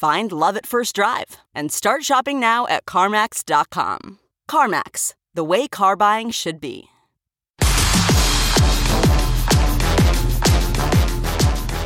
Find love at first drive and start shopping now at CarMax.com. CarMax, the way car buying should be.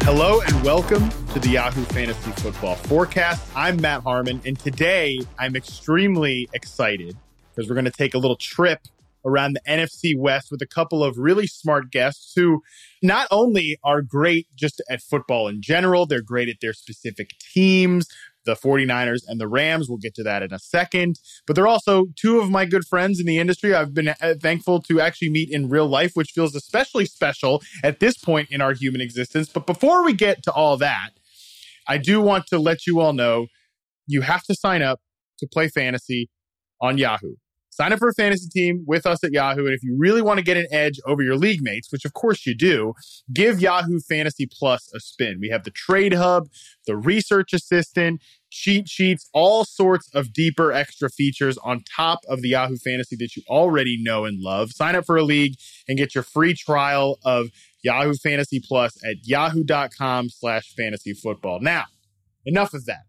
Hello and welcome to the Yahoo Fantasy Football Forecast. I'm Matt Harmon, and today I'm extremely excited because we're going to take a little trip around the NFC West with a couple of really smart guests who not only are great just at football in general, they're great at their specific teams, the 49ers and the Rams. We'll get to that in a second. But they're also two of my good friends in the industry. I've been uh, thankful to actually meet in real life, which feels especially special at this point in our human existence. But before we get to all that, I do want to let you all know you have to sign up to play fantasy on Yahoo. Sign up for a fantasy team with us at Yahoo. And if you really want to get an edge over your league mates, which of course you do, give Yahoo Fantasy Plus a spin. We have the trade hub, the research assistant, cheat sheets, all sorts of deeper extra features on top of the Yahoo Fantasy that you already know and love. Sign up for a league and get your free trial of Yahoo Fantasy Plus at yahoo.com slash fantasy football. Now, enough of that.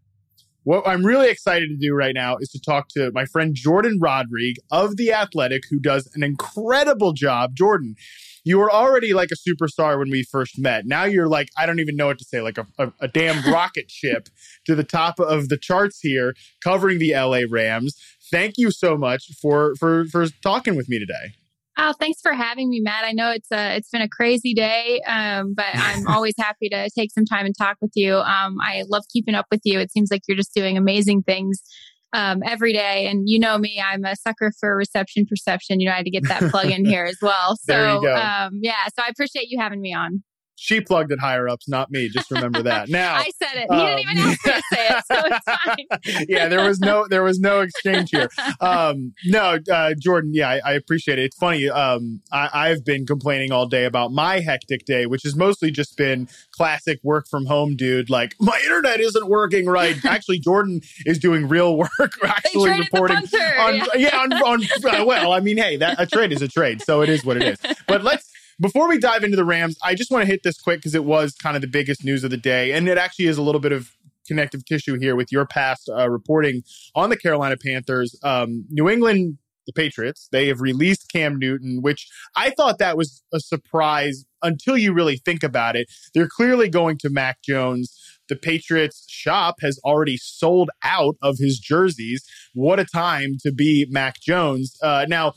What I'm really excited to do right now is to talk to my friend Jordan Rodrigue of The Athletic, who does an incredible job. Jordan, you were already like a superstar when we first met. Now you're like, I don't even know what to say, like a, a, a damn rocket ship to the top of the charts here, covering the LA Rams. Thank you so much for for for talking with me today. Oh, thanks for having me, Matt. I know it's a it's been a crazy day, um, but I'm always happy to take some time and talk with you. Um, I love keeping up with you. It seems like you're just doing amazing things um, every day, and you know me, I'm a sucker for reception perception. You know, I had to get that plug in here as well. So, um, yeah, so I appreciate you having me on she plugged it higher ups, not me. Just remember that. Now I said it. He um, didn't even um, ask me to say it, so it's fine. yeah, there was no there was no exchange here. Um, no, uh, Jordan. Yeah, I, I, appreciate it. It's funny. Um, I, have been complaining all day about my hectic day, which has mostly just been classic work from home, dude. Like my internet isn't working right. Actually, Jordan is doing real work. Actually reporting on yeah, yeah on, on uh, well, I mean, hey, that a trade is a trade, so it is what it is. But let's before we dive into the Rams, I just want to hit this quick because it was kind of the biggest news of the day. And it actually is a little bit of connective tissue here with your past uh, reporting on the Carolina Panthers. Um, New England, the Patriots, they have released Cam Newton, which I thought that was a surprise until you really think about it. They're clearly going to Mac Jones. The Patriots shop has already sold out of his jerseys. What a time to be Mac Jones. Uh, now,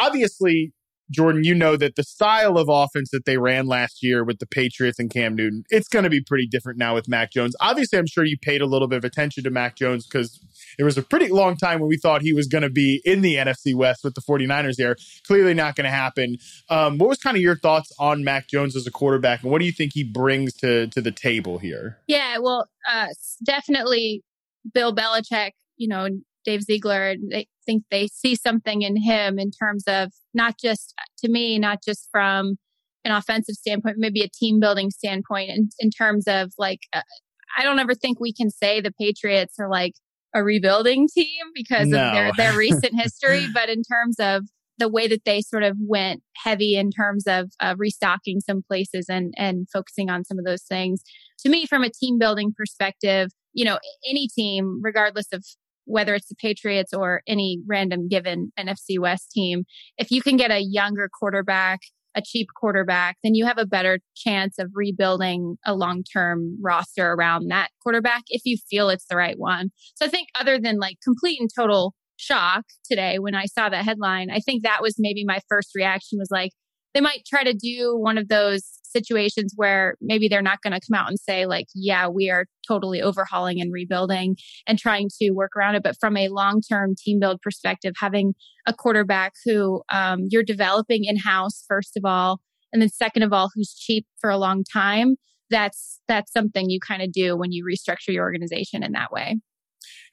obviously, Jordan, you know that the style of offense that they ran last year with the Patriots and Cam Newton, it's going to be pretty different now with Mac Jones. Obviously, I'm sure you paid a little bit of attention to Mac Jones because there was a pretty long time when we thought he was going to be in the NFC West with the 49ers there. Clearly not going to happen. Um, what was kind of your thoughts on Mac Jones as a quarterback, and what do you think he brings to, to the table here? Yeah, well, uh, definitely Bill Belichick, you know, Dave Ziegler, they think they see something in him in terms of not just to me, not just from an offensive standpoint, maybe a team building standpoint in, in terms of like, uh, I don't ever think we can say the Patriots are like a rebuilding team because no. of their, their recent history, but in terms of the way that they sort of went heavy in terms of uh, restocking some places and and focusing on some of those things. To me, from a team building perspective, you know, any team, regardless of whether it's the Patriots or any random given NFC West team, if you can get a younger quarterback a cheap quarterback, then you have a better chance of rebuilding a long term roster around that quarterback if you feel it's the right one. So I think, other than like complete and total shock today when I saw that headline, I think that was maybe my first reaction was like, they might try to do one of those situations where maybe they're not going to come out and say like yeah we are totally overhauling and rebuilding and trying to work around it. But from a long-term team build perspective having a quarterback who um, you're developing in-house first of all and then second of all who's cheap for a long time that's that's something you kind of do when you restructure your organization in that way.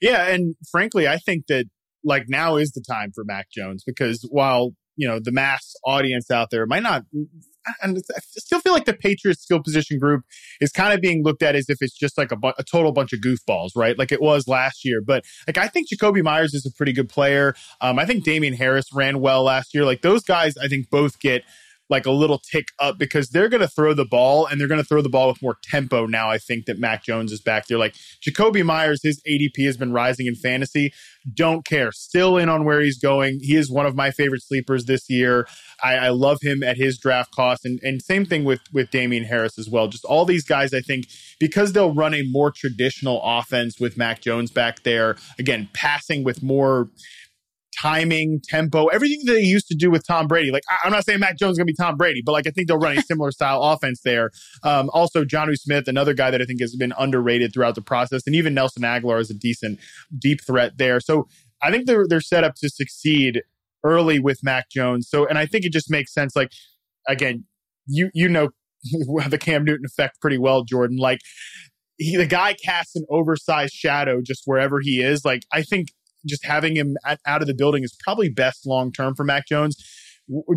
Yeah and frankly i think that like now is the time for mac jones because while you know the mass audience out there might not and I still feel like the Patriots skill position group is kind of being looked at as if it's just like a, bu- a, total bunch of goofballs, right? Like it was last year. But like I think Jakobi Meyers is a pretty good player. Um, I think Damien Harris ran well last year. Like those guys, I think both get like a little tick up because they're going to throw the ball and they're going to throw the ball with more tempo now. I think that Mac Jones is back there. Like Jakobi Meyers, his ADP has been rising in fantasy. Don't care. Still in on where he's going. He is one of my favorite sleepers this year. I, I love him at his draft cost. And, and same thing with, with Damien Harris as well. Just all these guys, I think, because they'll run a more traditional offense with Mac Jones back there, again, passing with more timing, tempo, everything that they used to do with Tom Brady. Like, I, am not saying Mac Jones is going to be Tom Brady, but like, I think they'll run a similar style offense there. Um, also, Jonnu Smith, another guy that I think has been underrated throughout the process. And even Nelson Agholor is a decent deep threat there. So I think they're, they're set up to succeed early with Mac Jones. So, and I think it just makes sense. Like, again, you, you know, the Cam Newton effect pretty well, Jordan. Like, he, the guy casts an oversized shadow just wherever he is. Like, I think just having him at, out of the building is probably best long term for Mac Jones.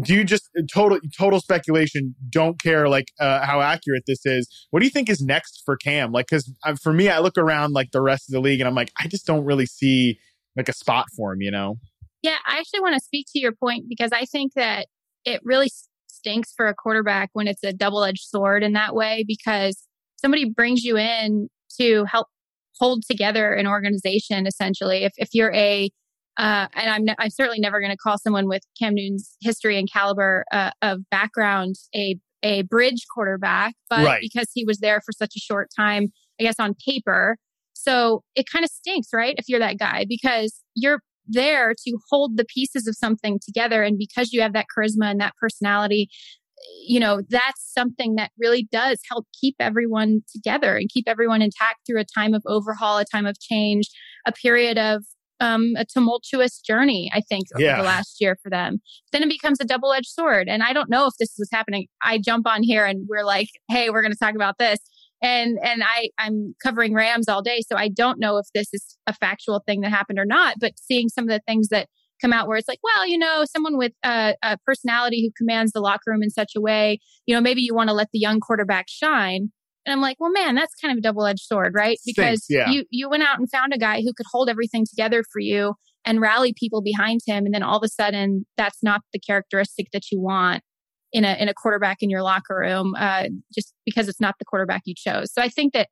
Do you just total total speculation? Don't care like uh, how accurate this is. What do you think is next for Cam? Like, because uh, for me, I look around like the rest of the league and I'm like, I just don't really see like a spot for him. You know? Yeah, I actually want to speak to your point because I think that it really stinks for a quarterback when it's a double edged sword in that way because somebody brings you in to help hold together an organization essentially. If, if you're a, uh, and I'm, ne- I'm certainly never going to call someone with Cam Newton's history and caliber uh, of background a, a bridge quarterback, but right. because he was there for such a short time, I guess on paper. So it kind of stinks, right? If you're that guy, because you're there to hold the pieces of something together. And because you have that charisma and that personality, you know, that's something that really does help keep everyone together and keep everyone intact through a time of overhaul, a time of change, a period of um, a tumultuous journey, I think, over yeah. the last year for them. Then it becomes a double edged sword. And I don't know if this was happening. I jump on here and we're like, hey, we're going to talk about this. And and I I'm covering Rams all day, so I don't know if this is a factual thing that happened or not. But seeing some of the things that come out where it's like, well, you know, someone with a, a personality who commands the locker room in such a way, you know, maybe you want to let the young quarterback shine. And I'm like, well, man, that's kind of a double edged sword, right? Because yeah. you you went out and found a guy who could hold everything together for you and rally people behind him, and then all of a sudden, that's not the characteristic that you want in a in a quarterback in your locker room, uh, just because it's not the quarterback you chose. So I think that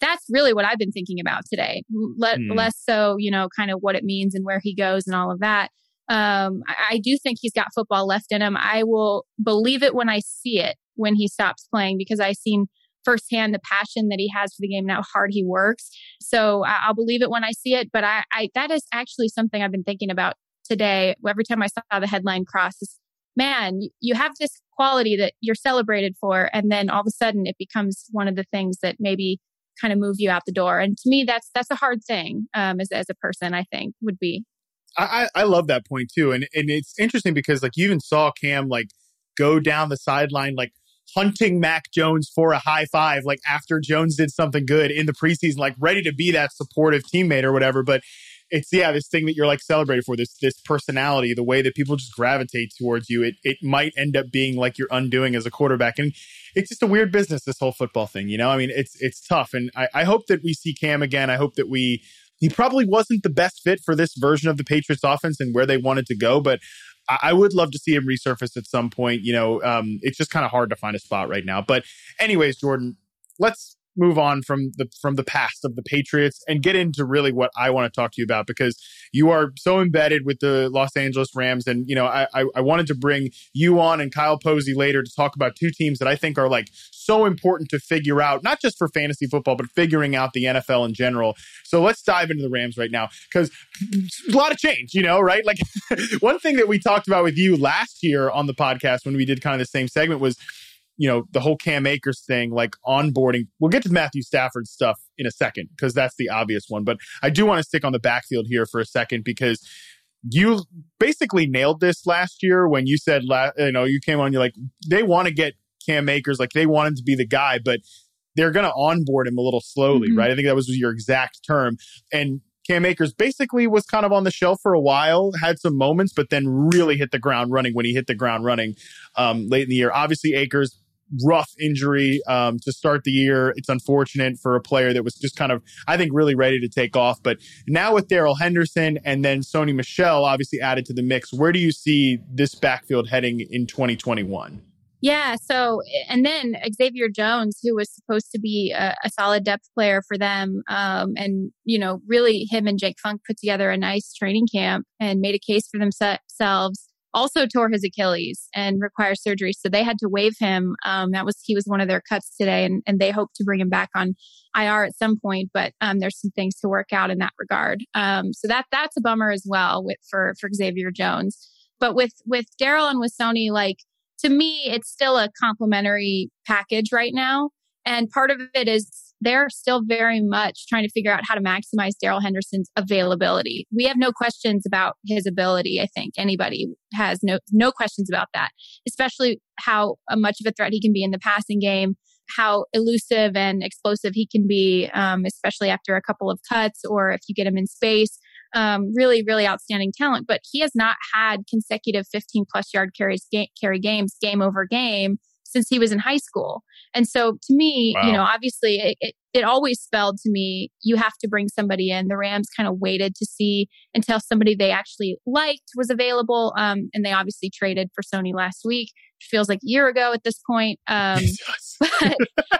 that's really what I've been thinking about today. Let, mm. Less so, you know, kind of what it means and where he goes and all of that. Um, I, I do think he's got football left in him. I will believe it when I see it when he stops playing because I've seen firsthand the passion that he has for the game and how hard he works. So I, will believe it when I see it. But I, I, that is actually something I've been thinking about today. Every time I saw the headline cross, is, man, you have this quality that you're celebrated for, and then all of a sudden it becomes one of the things that maybe kind of move you out the door. And to me, that's that's a hard thing um, as as a person. I think would be. I I love that point too, and and it's interesting because like you even saw Cam like go down the sideline like hunting Mac Jones for a high five, like after Jones did something good in the preseason, like ready to be that supportive teammate or whatever. But it's yeah, this thing that you're like celebrated for, this this personality, the way that people just gravitate towards you, it it might end up being like you're undoing as a quarterback. And it's just a weird business, this whole football thing, you know? I mean, it's it's tough. And I, I hope that we see Cam again. I hope that we he probably wasn't the best fit for this version of the Patriots offense and where they wanted to go, but I, would love to see him resurface at some point. You know, um, it's just kind of hard to find a spot right now. But anyways, Jordan, let's move on from the from the past of the Patriots and get into really what I want to talk to you about because you are so embedded with the Los Angeles Rams, and you know I I, I wanted to bring you on and Kyle Posey later to talk about two teams that I think are like so important to figure out, not just for fantasy football, but figuring out the NFL in general. So let's dive into the Rams right now because a lot of change, you know, right? Like one thing that we talked about with you last year on the podcast when we did kind of the same segment was you know, the whole Cam Akers thing, like onboarding. We'll get to Matthew Stafford stuff in a second because that's the obvious one. But I do want to stick on the backfield here for a second because you basically nailed this last year when you said, you know, you came on, you're like, they want to get Cam Akers, like they want him to be the guy, but they're going to onboard him a little slowly, mm-hmm. right? I think that was your exact term. And Cam Akers basically was kind of on the shelf for a while, had some moments, but then really hit the ground running when he hit the ground running um, late in the year. Obviously, Akers rough injury um, to start the year. It's unfortunate for a player that was just kind of, I think, really ready to take off. But now with Darrell Henderson and then Sony Michel obviously added to the mix, where do you see this backfield heading in 2021? Yeah. So, and then Xavier Jones, who was supposed to be a, a solid depth player for them. Um, and, you know, really him and Jake Funk put together a nice training camp and made a case for themselves also tore his Achilles and requires surgery. So they had to waive him. Um, that was he was one of their cuts today, and, and they hope to bring him back on IR at some point. But um, there's some things to work out in that regard. Um, so that that's a bummer as well with for for Xavier Jones. But with with Darrell and with Sony, like to me, it's still a complementary package right now. And part of it is they're still very much trying to figure out how to maximize Darrell Henderson's availability. We have no questions about his ability. I think anybody has no no questions about that, especially how much of a threat he can be in the passing game, how elusive and explosive he can be, um, especially after a couple of cuts or if you get him in space. Um, really, really outstanding talent, but he has not had consecutive 15 plus yard carries, ga- carry games, game over game since he was in high school. And so to me, wow. you know, obviously it, it, it, always spelled to me, you have to bring somebody in. The Rams kind of waited to see until somebody they actually liked was available. Um, and they obviously traded for Sony last week, which feels like a year ago at this point. Um, but,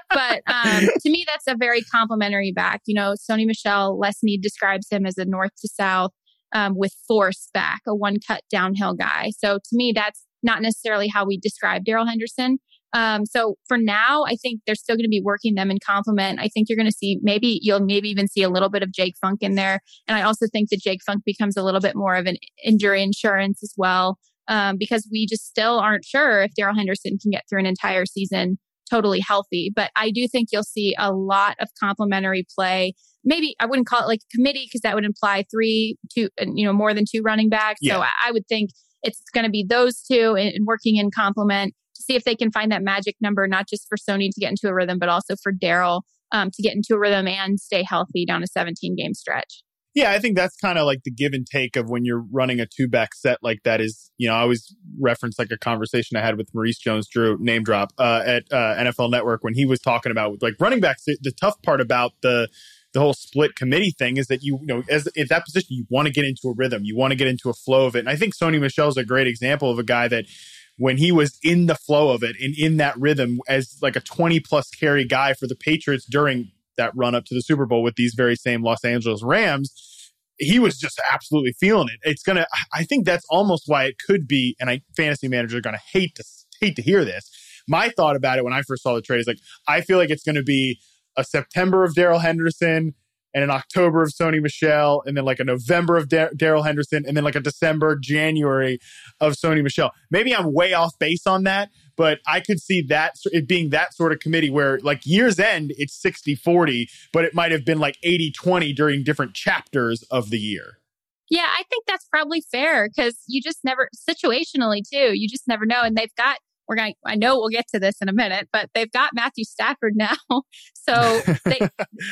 but um, to me, that's a very complimentary back. You know, Sony Michel, Les Snead describes him as a north to south um, with force back, a one cut downhill guy. So to me, that's not necessarily how we describe Darrell Henderson. Um, so for now, I think they're still going to be working them in complement. I think you're going to see maybe you'll maybe even see a little bit of Jake Funk in there. And I also think that Jake Funk becomes a little bit more of an injury insurance as well. Um, because we just still aren't sure if Darrell Henderson can get through an entire season totally healthy. But I do think you'll see a lot of complementary play. Maybe I wouldn't call it like a committee because that would imply three, two, you know, more than two running backs. Yeah. So I would think it's going to be those two and working in complement see if they can find that magic number, not just for Sony to get into a rhythm, but also for Darrell um, to get into a rhythm and stay healthy down a 17 game stretch. Yeah, I think that's kind of like the give and take of when you're running a two back set like that is, you know, I always reference like a conversation I had with Maurice Jones Drew, name drop, uh, at uh, NFL Network when he was talking about like running backs. The tough part about the, the whole split committee thing is that you, you know, as if that position, you want to get into a rhythm, you want to get into a flow of it. And I think Sony Michel is a great example of a guy that when he was in the flow of it and in that rhythm as like a 20 plus carry guy for the Patriots during that run up to the Super Bowl with these very same Los Angeles Rams, he was just absolutely feeling it. It's gonna. I think that's almost why it could be. And I fantasy managers are gonna hate to hate to hear this. My thought about it when I first saw the trade is like, I feel like it's gonna be a September of Darrell Henderson, and an October of Sony Michel, and then like a November of Darrell Henderson, and then like a December, January of Sony Michel. Maybe I'm way off base on that, but I could see that it being that sort of committee where like year's end, it's 60 40, but it might have been like 80 20 during different chapters of the year. Yeah, I think that's probably fair because you just never, situationally too, you just never know. And they've got we're going I know we'll get to this in a minute, but they've got Matthew Stafford now. so they,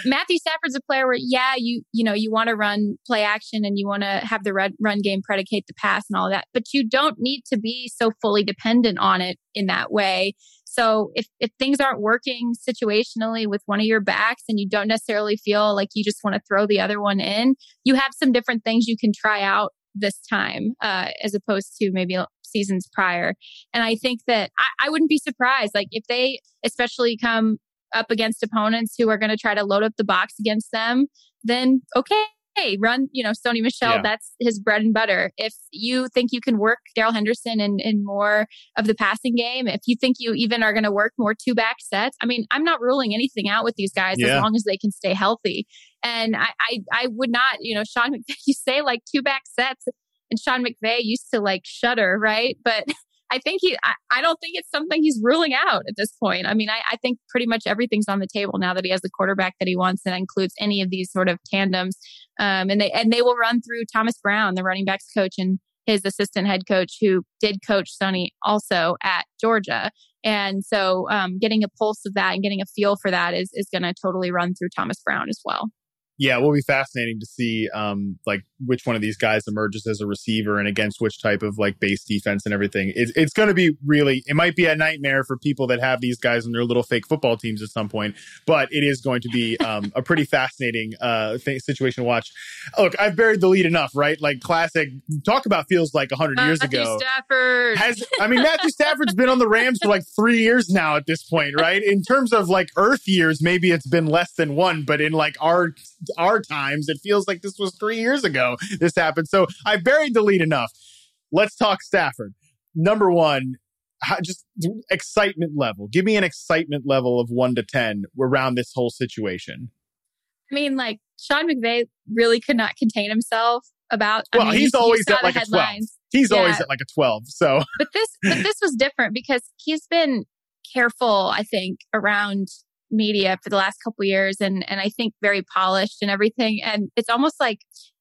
Matthew Stafford's a player where, yeah, you, you know, you want to run play action and you want to have the run, run game predicate the pass and all that, but you don't need to be so fully dependent on it in that way. So if, if things aren't working situationally with one of your backs and you don't necessarily feel like you just want to throw the other one in, you have some different things you can try out this time uh, as opposed to maybe seasons prior. And I think that I, I wouldn't be surprised, like if they especially come up against opponents who are going to try to load up the box against them, then okay, hey, run, you know, Sony Michel, yeah. that's his bread and butter. If you think you can work Darrell Henderson in, in more of the passing game, if you think you even are going to work more two back sets, I mean, I'm not ruling anything out with these guys yeah. as long as they can stay healthy. And I, I, I would not, you know, Sean McVay, you say like two back sets and Sean McVay used to like shudder, right? But I think he, I, I, don't think it's something he's ruling out at this point. I mean, I, I, think pretty much everything's on the table now that he has the quarterback that he wants and includes any of these sort of tandems. Um, and they, and they will run through Thomas Brown, the running backs coach and his assistant head coach who did coach Sony also at Georgia. And so, um, getting a pulse of that and getting a feel for that is, is going to totally run through Thomas Brown as well yeah, it will be fascinating to see um, like which one of these guys emerges as a receiver and against which type of like base defense and everything. It, it's going to be really, it might be a nightmare for people that have these guys in their little fake football teams at some point, but it is going to be um, a pretty fascinating uh, th- situation to watch. Look, I've buried the lead enough, right? Like classic talk about feels like hundred uh, years Matthew ago. Stafford has, I mean, Matthew Stafford's been on the Rams for like three years now at this point, right? In terms of like Earth years, maybe it's been less than one, but in like our our times, it feels like this was three years ago this happened. So I buried the lead enough. Let's talk Stafford. Number one, how, just excitement level. Give me an excitement level of one to 10 around this whole situation. I mean, like Sean McVay really could not contain himself about. Well, I mean, he's always at like a 12. He's yeah. always at like a 12. So, but this, but this was different because he's been careful, I think, around media for the last couple years and and I think very polished and everything and it's almost like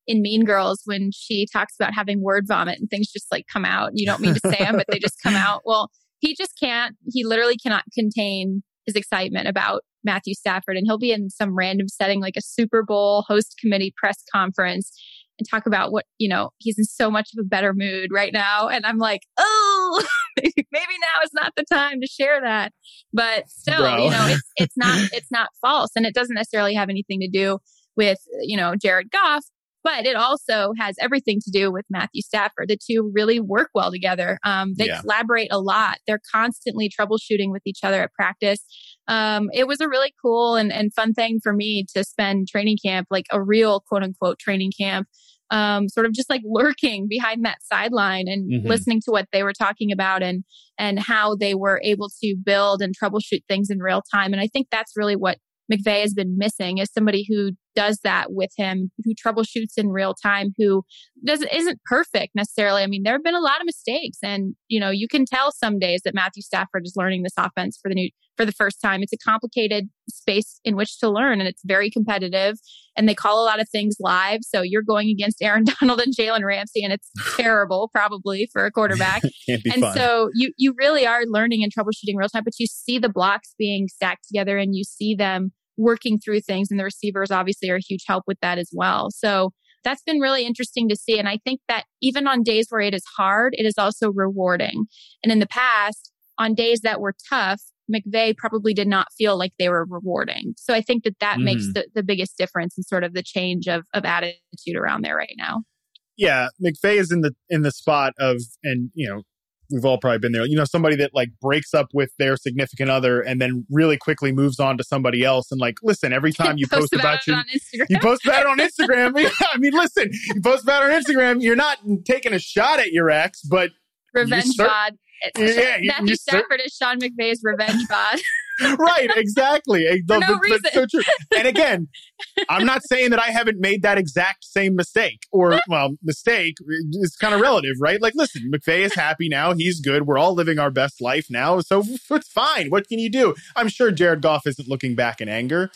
in Mean Girls when she talks about having word vomit and things just like come out you don't mean to say them but they just come out well he just can't he literally cannot contain his excitement about Matthew Stafford and he'll be in some random setting like a Super Bowl host committee press conference and talk about what, you know, he's in so much of a better mood right now. And I'm like, oh, maybe now is not the time to share that. But still, Bro. you know, it's, it's not, it's not false. And it doesn't necessarily have anything to do with, you know, Jared Goff, but it also has everything to do with Matthew Stafford. The two really work well together. Um, they yeah. collaborate a lot. They're constantly troubleshooting with each other at practice. Um, it was a really cool and, and fun thing for me to spend training camp, like a real quote unquote training camp um, sort of just like lurking behind that sideline and mm-hmm. listening to what they were talking about and and how they were able to build and troubleshoot things in real time. And I think that's really what McVay has been missing is somebody who does that with him, who troubleshoots in real time, who doesn't isn't perfect necessarily. I mean, there have been a lot of mistakes, and you know, you can tell some days that Matthew Stafford is learning this offense for the new for the first time. It's a complicated space in which to learn, and it's very competitive. And they call a lot of things live, so you're going against Aaron Donald and Jalen Ramsey, and it's terrible, probably for a quarterback. and fun. so you you really are learning and troubleshooting real time, but you see the blocks being stacked together, and you see them working through things. And the receivers obviously are a huge help with that as well. So that's been really interesting to see. And I think that even on days where it is hard, it is also rewarding. And in the past, on days that were tough, McVay probably did not feel like they were rewarding. So I think that that mm. makes the, the biggest difference in sort of the change of, of attitude around there right now. Yeah, McVay is in the in the spot of, and you know, we've all probably been there. You know, somebody that like breaks up with their significant other and then really quickly moves on to somebody else. And like, listen, every time you post, post about, about you, you post about it on Instagram. yeah, I mean, listen, you post about it on Instagram. You're not taking a shot at your ex, but revenge bod. Yeah, Matthew Stafford is Sean McVay's revenge bod. right, exactly. For no reason. so true. And again, I'm not saying that I haven't made that exact same mistake or, well, mistake is kind of relative, right? Like, listen, McVay is happy now. He's good. We're all living our best life now. So it's fine. What can you do? I'm sure Jared Goff isn't looking back in anger.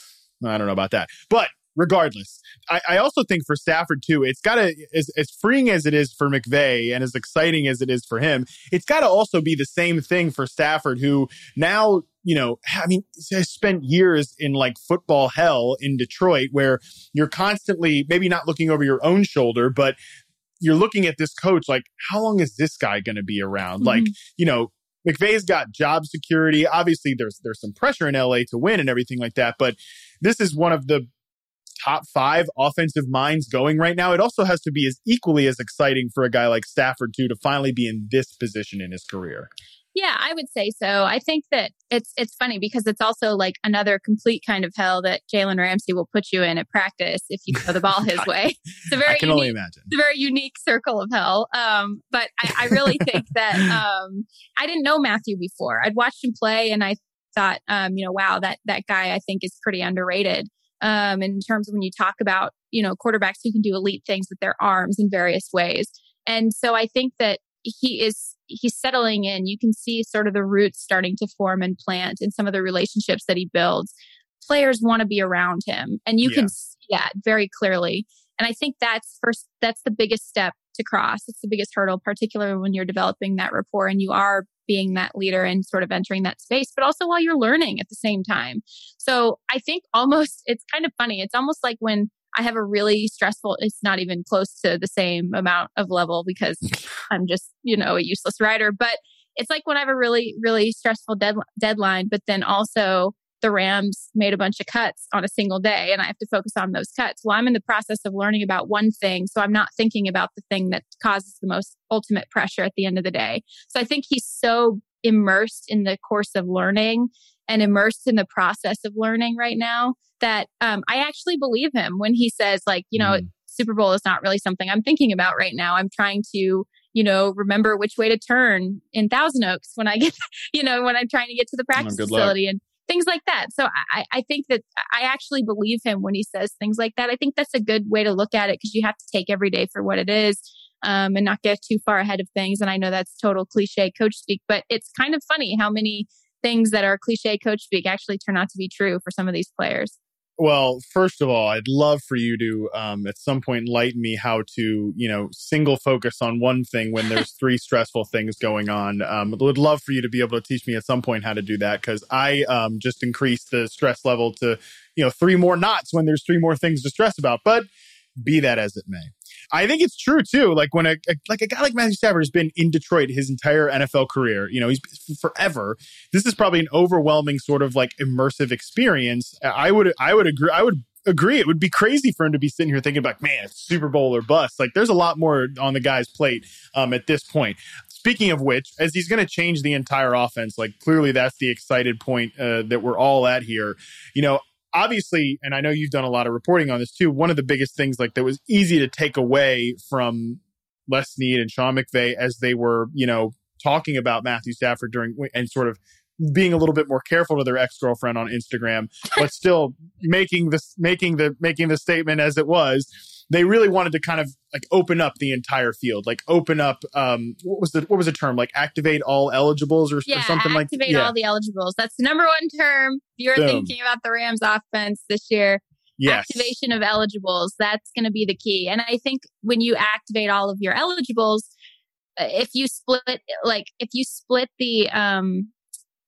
I don't know about that. But regardless, I, I, also think for Stafford too, it's got to as, as freeing as it is for McVay and as exciting as it is for him, it's got to also be the same thing for Stafford, who now you know, I mean, I spent years in like football hell in Detroit, where you're constantly maybe not looking over your own shoulder, but you're looking at this coach like, how long is this guy going to be around? Mm-hmm. Like, you know, McVay's got job security. Obviously, there's there's some pressure in LA to win and everything like that, but this is one of the top five offensive minds going right now, it also has to be as equally as exciting for a guy like Stafford too to finally be in this position in his career. Yeah, I would say so. I think that it's it's funny because it's also like another complete kind of hell that Jalen Ramsey will put you in at practice if you throw the ball his way. It's a very I can unique, only imagine. It's a very unique circle of hell. Um, but I, I really think that um, I didn't know Matthew before. I'd watched him play, and I thought, um, you know, wow, that that guy I think is pretty underrated. Um, in terms of when you talk about you know quarterbacks who can do elite things with their arms in various ways, and so I think that he is he's settling in. You can see sort of the roots starting to form and plant in some of the relationships that he builds. Players want to be around him, and you Yeah. can see that very clearly. And I think that's first, that's the biggest step to cross. It's the biggest hurdle, particularly when you're developing that rapport and you are being that leader and sort of entering that space, but also while you're learning at the same time. So I think almost it's kind of funny. It's almost like when I have a really stressful, it's not even close to the same amount of level because I'm just, you know, a useless writer, but it's like when I have a really, really stressful dead, deadline, but then also the Rams made a bunch of cuts on a single day and I have to focus on those cuts. Well, I'm in the process of learning about one thing. So I'm not thinking about the thing that causes the most ultimate pressure at the end of the day. So I think he's so immersed in the course of learning and immersed in the process of learning right now that um, I actually believe him when he says, like, you know, Mm. Super Bowl is not really something I'm thinking about right now. I'm trying to, you know, remember which way to turn in Thousand Oaks when I get, you know, when I'm trying to get to the practice luck. facility and things like that. So I, I think that I actually believe him when he says things like that. I think that's a good way to look at it because you have to take every day for what it is. Um, and not get too far ahead of things. And I know that's total cliche coach speak, but it's kind of funny how many things that are cliche coach speak actually turn out to be true for some of these players. Well, first of all, I'd love for you to, um, at some point, enlighten me how to, you know, single focus on one thing when there's three stressful things going on. Um, would love for you to be able to teach me at some point how to do that because I um, just increased the stress level to, you know, three more knots when there's three more things to stress about. But be that as it may. I think it's true too. Like when a, a like a guy like Matthew Stafford has been in Detroit his entire NFL career, you know, he's forever. This is probably an overwhelming sort of like immersive experience. I would I would agree I would agree it would be crazy for him to be sitting here thinking about man, Super Bowl or bust. Like there's a lot more on the guy's plate um, at this point. Speaking of which, as he's going to change the entire offense, like clearly that's the excited point uh, that we're all at here. You know, obviously, and I know you've done a lot of reporting on this too. One of the biggest things like that was easy to take away from Les Snead and Sean McVay as they were, you know, talking about Matthew Stafford during and sort of being a little bit more careful to their ex-girlfriend on Instagram, but still making this making the making the statement as it was. They really wanted to kind of like open up the entire field, like open up um what was the what was the term? Like activate all eligibles or, Yeah, or something like activate yeah. all the eligibles. That's the number one term. If you're Boom. thinking about the Rams offense this year, yes. activation of eligibles that's going to be the key and i think when you activate all of your eligibles uh, if you split like if you split the um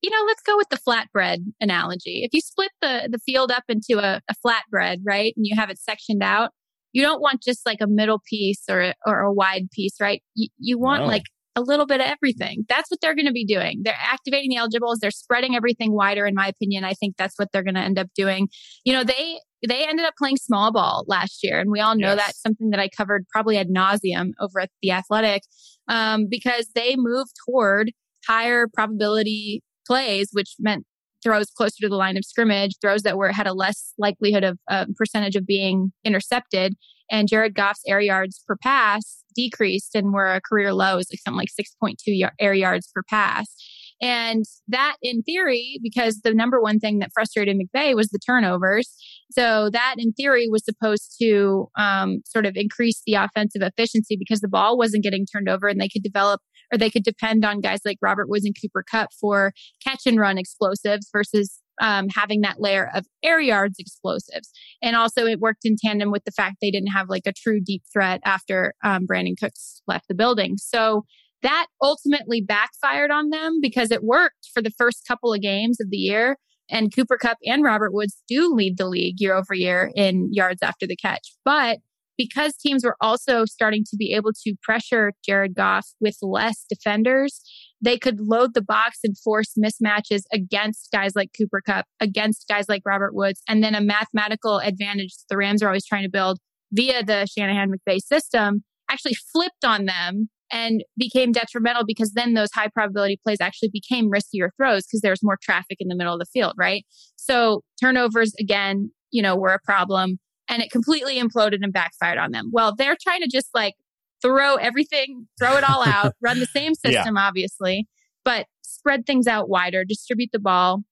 you know let's go with the flatbread analogy if you split the the field up into a, a flatbread right and you have it sectioned out you don't want just like a middle piece or a- or a wide piece right? You, you want No. like a little bit of everything. That's what they're going to be doing. They're activating the eligibles. They're spreading everything wider in my opinion. I think that's what they're going to end up doing. You know they they ended up playing small ball last year and we all know Yes. that's something that i covered probably ad nauseum over at the athletic um, because they moved toward higher probability plays which meant throws closer to the line of scrimmage throws that were had a less likelihood of uh, percentage of being intercepted. And jared goff's air yards per pass decreased and were a career low is like something like 6.2 y- air yards per pass and that in theory because the number one thing that frustrated McVay was the turnovers so that in theory was supposed to um, sort of increase the offensive efficiency because the ball wasn't getting turned over and they could develop or they could depend on guys like Robert Woods and Cooper Kupp for catch and run explosives versus um, having that layer of air yards explosives. And also it worked in tandem with the fact they didn't have like a true deep threat after um, Brandin Cooks left the building. So that ultimately backfired on them because it worked for the first couple of games of the year. And Cooper Kupp and Robert Woods do lead the league year over year in yards after the catch. But because teams were also starting to be able to pressure Jared Goff with less defenders, they could load the box and force mismatches against guys like Cooper Kupp, against guys like Robert Woods, and then a mathematical advantage the Rams are always trying to build via the Shanahan McVay system actually flipped on them and became detrimental because then those high probability plays actually became riskier throws because there's more traffic in the middle of the field, right? So turnovers again, you know, were a problem and it completely imploded and backfired on them. Well, they're trying to just like throw everything, throw it all out, run the same system, yeah. obviously, but spread things out wider, distribute the ball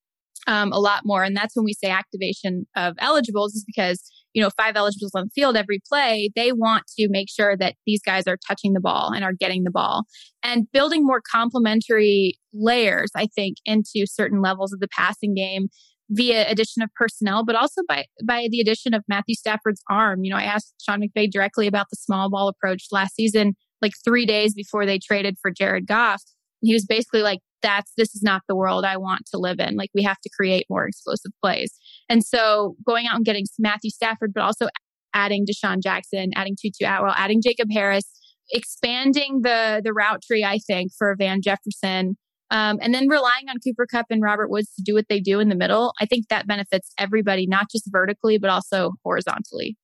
um, a lot more. And that's when we say activation of eligibles is because you know, five eligibles on the field every play, they want to make sure that these guys are touching the ball and are getting the ball and building more complementary layers, I think, into certain levels of the passing game via addition of personnel, but also by by the addition of Matthew Stafford's arm. You know, I asked Sean McVay directly about the small ball approach last season, like three days before they traded for Jared Goff. He was basically like, that's this is not the world I want to live in. Like we have to create more explosive plays. And so going out and getting Matthew Stafford, but also adding DeSean Jackson, adding Tutu Atwell, adding Jacob Harris, expanding the the route tree, I think, for Van Jefferson. Um, and then relying on Cooper Kupp and Robert Woods to do what they do in the middle, I think that benefits everybody, not just vertically, but also horizontally.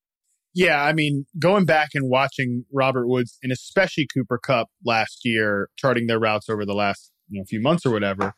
Yeah, I mean, going back and watching Robert Woods and especially Cooper Kupp last year, charting their routes over the last you know, few months or whatever,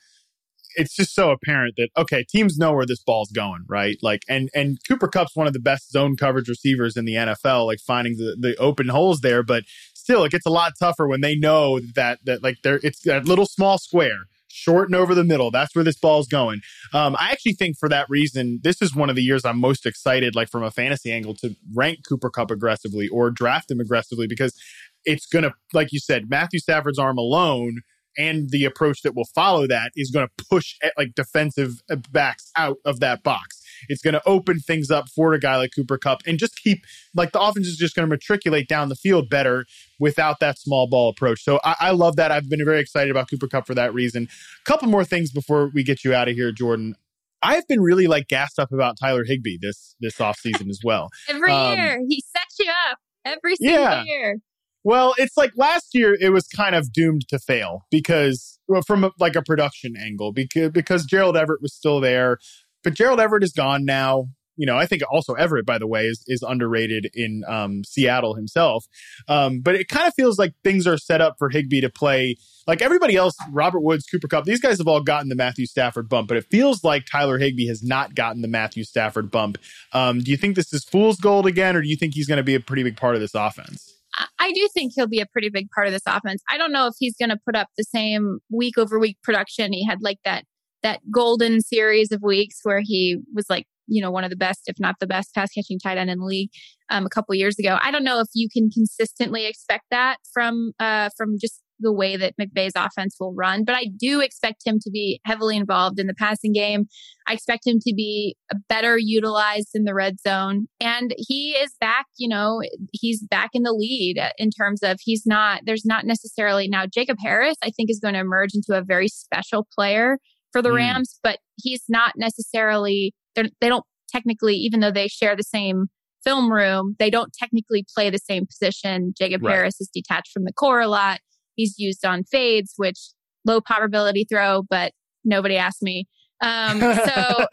it's just so apparent that okay, teams know where this ball's going, right? Like, and and Cooper Kupp's one of the best zone coverage receivers in the NFL, like finding the the open holes there. But still, it gets a lot tougher when they know that that like there it's that little small square. Short and over the middle. That's where this ball's going. Um, I actually think for that reason, this is one of the years I'm most excited, like from a fantasy angle, to rank Cooper Kupp aggressively or draft him aggressively because it's going to, like you said, Matthew Stafford's arm alone and the approach that will follow that is going to push eh, like defensive uh, backs out of that box. It's going to open things up for a guy like Cooper Kupp and just keep like the offense is just going to matriculate down the field better without that small ball approach. So I, I love that. I've been very excited about Cooper Kupp for that reason. A couple more things before we get you out of here, Jordan. I've been really like gassed up about Tyler Higbee this this offseason as well. Every um, year he sets you up every single yeah. year. Well, it's like last year it was kind of doomed to fail because well, from a, like a production angle because because Gerald Everett was still there, but Gerald Everett is gone now. You know, I think also Everett, by the way, is is underrated in um, Seattle himself. Um, but it kind of feels like things are set up for Higbee to play like everybody else. Robert Woods, Cooper Kupp, these guys have all gotten the Matthew Stafford bump, but it feels like Tyler Higbee has not gotten the Matthew Stafford bump. Um, do you think this is fool's gold again, or do you think he's going to be a pretty big part of this offense? I do think he'll be a pretty big part of this offense. I don't know if he's going to put up the same week over week production. He had like that that golden series of weeks where he was like, you know, one of the best, if not the best, pass catching tight end in the league um, a couple years ago. I don't know if you can consistently expect that from uh, from just the way that McVay's offense will run. But I do expect him to be heavily involved in the passing game. I expect him to be better utilized in the red zone. And he is back, you know, he's back in the lead in terms of he's not, there's not necessarily now Jacob Harris, I think is going to emerge into a very special player for the mm. Rams, but he's not necessarily, they don't technically, even though they share the same film room, they don't technically play the same position. Jacob right. Harris is detached from the core a lot. He's used on fades, which low probability throw, but nobody asked me. Um, so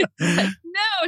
no,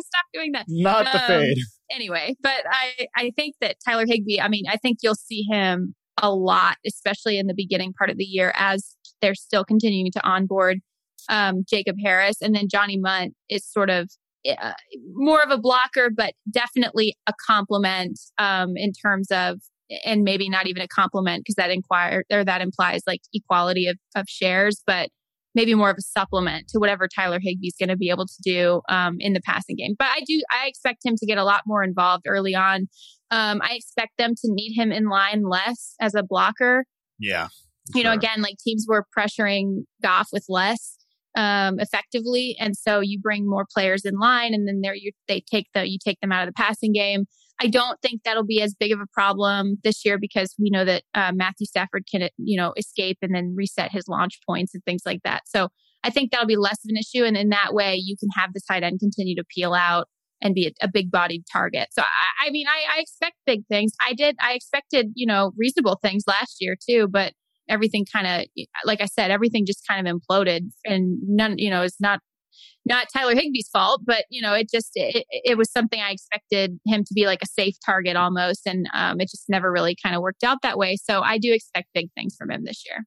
stop doing that. Not the um, fade. Anyway, but I, I think that Tyler Higbee, I mean, I think you'll see him a lot, especially in the beginning part of the year as they're still continuing to onboard um, Jacob Harris. And then Johnny Mundt is sort of uh, more of a blocker, but definitely a complement um, in terms of and maybe not even a compliment because that inquire or that implies like equality of, of shares, but maybe more of a supplement to whatever Tyler Higbee's going to be able to do um, in the passing game. But I do, I expect him to get a lot more involved early on. Um, I expect them to need him in line less as a blocker. Yeah. You know, again, like teams were pressuring Goff with less um, effectively, and so you bring more players in line, and then there you they take the you take them out of the passing game. I don't think that'll be as big of a problem this year because we know that uh, Matthew Stafford can, you know, escape and then reset his launch points and things like that. So I think that'll be less of an issue. And in that way, you can have the tight end continue to peel out and be a, a big bodied target. So I, I mean, I, I expect big things. I did, I expected, you know, reasonable things last year too, but everything kind of, like I said, everything just kind of imploded and none, you know, it's not not Tyler Higbee's fault, but you know, it just it, it was something I expected him to be like a safe target almost, and um, it just never really kind of worked out that way. So I do expect big things from him this year.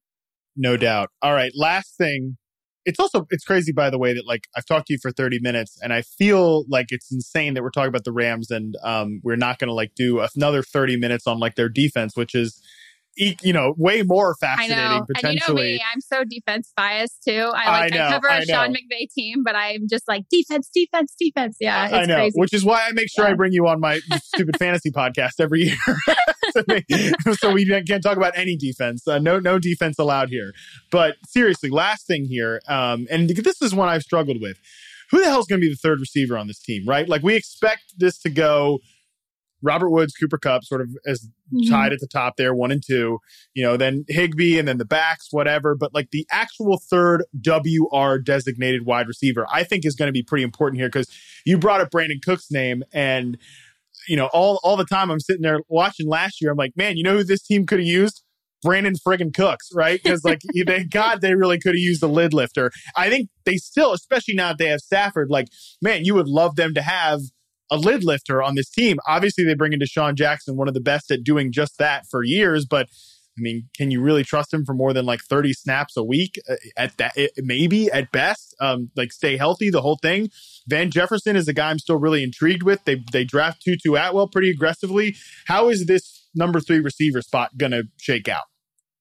No doubt. All right, last thing. It's also it's crazy by the way that like I've talked to you for 30 minutes and I feel like it's insane that we're talking about the Rams and um we're not going to like do another 30 minutes on like their defense which is you know, way more fascinating I know. potentially. And you know me, I'm so defense biased too. I like I, know, I cover a I Sean McVay team, but I'm just like defense, defense, defense. Yeah, I know, crazy. which is why I make sure yeah. I bring you on my stupid fantasy podcast every year, so we can't talk about any defense. Uh, no, no defense allowed here. But seriously, last thing here, um, and this is one I've struggled with. Who the hell is going to be the third receiver on this team, right? Like we expect this to go Robert Woods, Cooper Kupp sort of as mm-hmm. tied at the top there, one and two. You know, then Higbee and then the backs, whatever. But like the actual third WR designated wide receiver, I think is going to be pretty important here because you brought up Brandin Cooks' name and you know, all all the time I'm sitting there watching last year. I'm like, man, you know who this team could have used? Brandin friggin' Cooks, right? Because like, thank God they really could have used a lid lifter. I think they still, especially now that they have Stafford, like, man, you would love them to have a lid lifter on this team. Obviously, they bring in DeSean Jackson, one of the best at doing just that for years, but I mean, can you really trust him for more than like 30 snaps a week uh, at that? Maybe at best, um, like stay healthy, the whole thing. Van Jefferson is a guy I'm still really intrigued with. They, they draft Tutu Atwell pretty aggressively. How is this number three receiver spot going to shake out?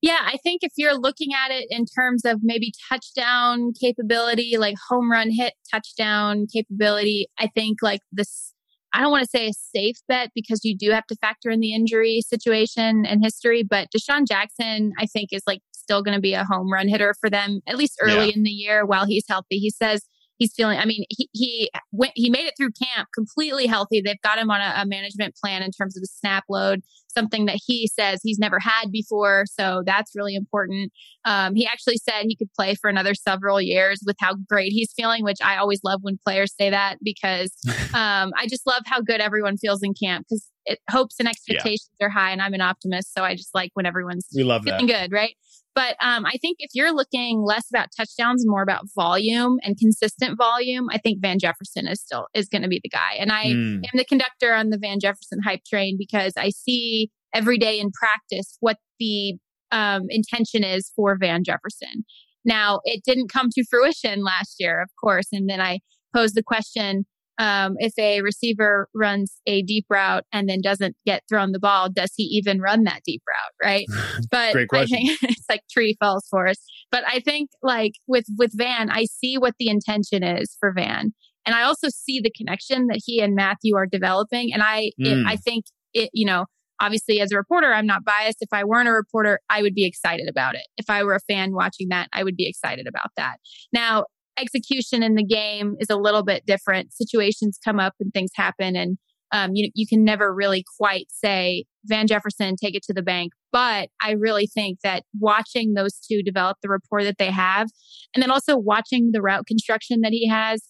Yeah, I think if you're looking at it in terms of maybe touchdown capability, like home run hit touchdown capability, I think like this I don't want to say a safe bet because you do have to factor in the injury situation and history, but DeSean Jackson, I think, is like still going to be a home run hitter for them, at least early yeah. in the year while he's healthy. He says he's feeling i mean he he went he made it through camp completely healthy they've got him on a, a, management plan in terms of the snap load something that he says he's never had before so that's really important um, he actually said he could play for another several years with how great he's feeling which i always love when players say that because um, i just love how good everyone feels in camp because hopes and expectations yeah. are high and i'm an optimist so i just like when everyone's we love feeling that. good right but um, I think if you're looking less about touchdowns, and more about volume and consistent volume, I think Van Jefferson is still is going to be the guy. And I mm. am the conductor on the Van Jefferson hype train because I see every day in practice what the um, intention is for Van Jefferson. Now, it didn't come to fruition last year, of course. And then I posed the question um, if a receiver runs a deep route and then doesn't get thrown the ball, does he even run that deep route? Right. But I think it's like tree falls for us. But I think like with with Van, I see what the intention is for Van. And I also see the connection that he and Matthew are developing. And I mm. it, I think it, you know, obviously as a reporter, I'm not biased. If I weren't a reporter, I would be excited about it. If I were a fan watching that, I would be excited about that. Now, execution in the game is a little bit different. Situations come up and things happen, and um, you you can never really quite say Van Jefferson take it to the bank. But I really think that watching those two develop the rapport that they have, and then also watching the route construction that he has,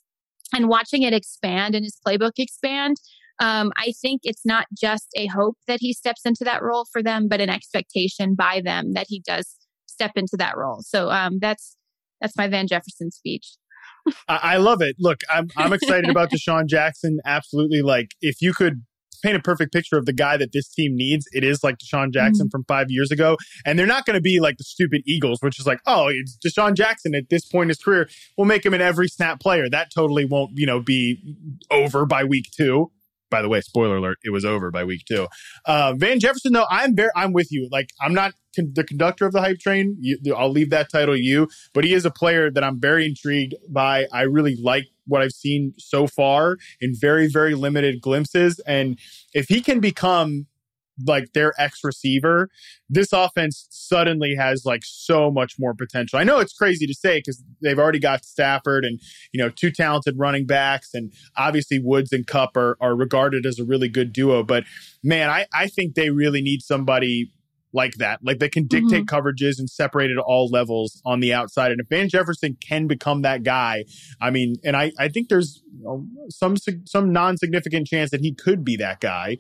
and watching it expand and his playbook expand. Um, I think it's not just a hope that he steps into that role for them, but an expectation by them that he does step into that role. So um, that's that's my Van Jefferson speech. I, love it. Look, I'm I'm excited about DeSean Jackson. Absolutely. Like if you could paint a perfect picture of the guy that this team needs, it is like DeSean Jackson mm-hmm. from five years ago. And they're not going to be like the stupid Eagles, which is like, oh, it's DeSean Jackson at this point in his career. We'll make him an every snap player. That totally won't, you know, be over by week two by the way, spoiler alert, it was over by week two. Uh, Van Jefferson, though, I'm very, I'm with you. Like, I'm not con- the conductor of the hype train. You, I'll leave that title to you, but he is a player that I'm very intrigued by. I really like what I've seen so far in very, very limited glimpses. And if he can become like their ex receiver, this offense suddenly has like so much more potential. I know it's crazy to say because they've already got Stafford and, you know, two talented running backs. And obviously Woods and Kupp are, are regarded as a really good duo. But man, I, I think they really need somebody like that. Like they can dictate mm-hmm. coverages and separate at all levels on the outside. And if Van Jefferson can become that guy, I mean, and I, I think there's you know, some some non significant chance that he could be that guy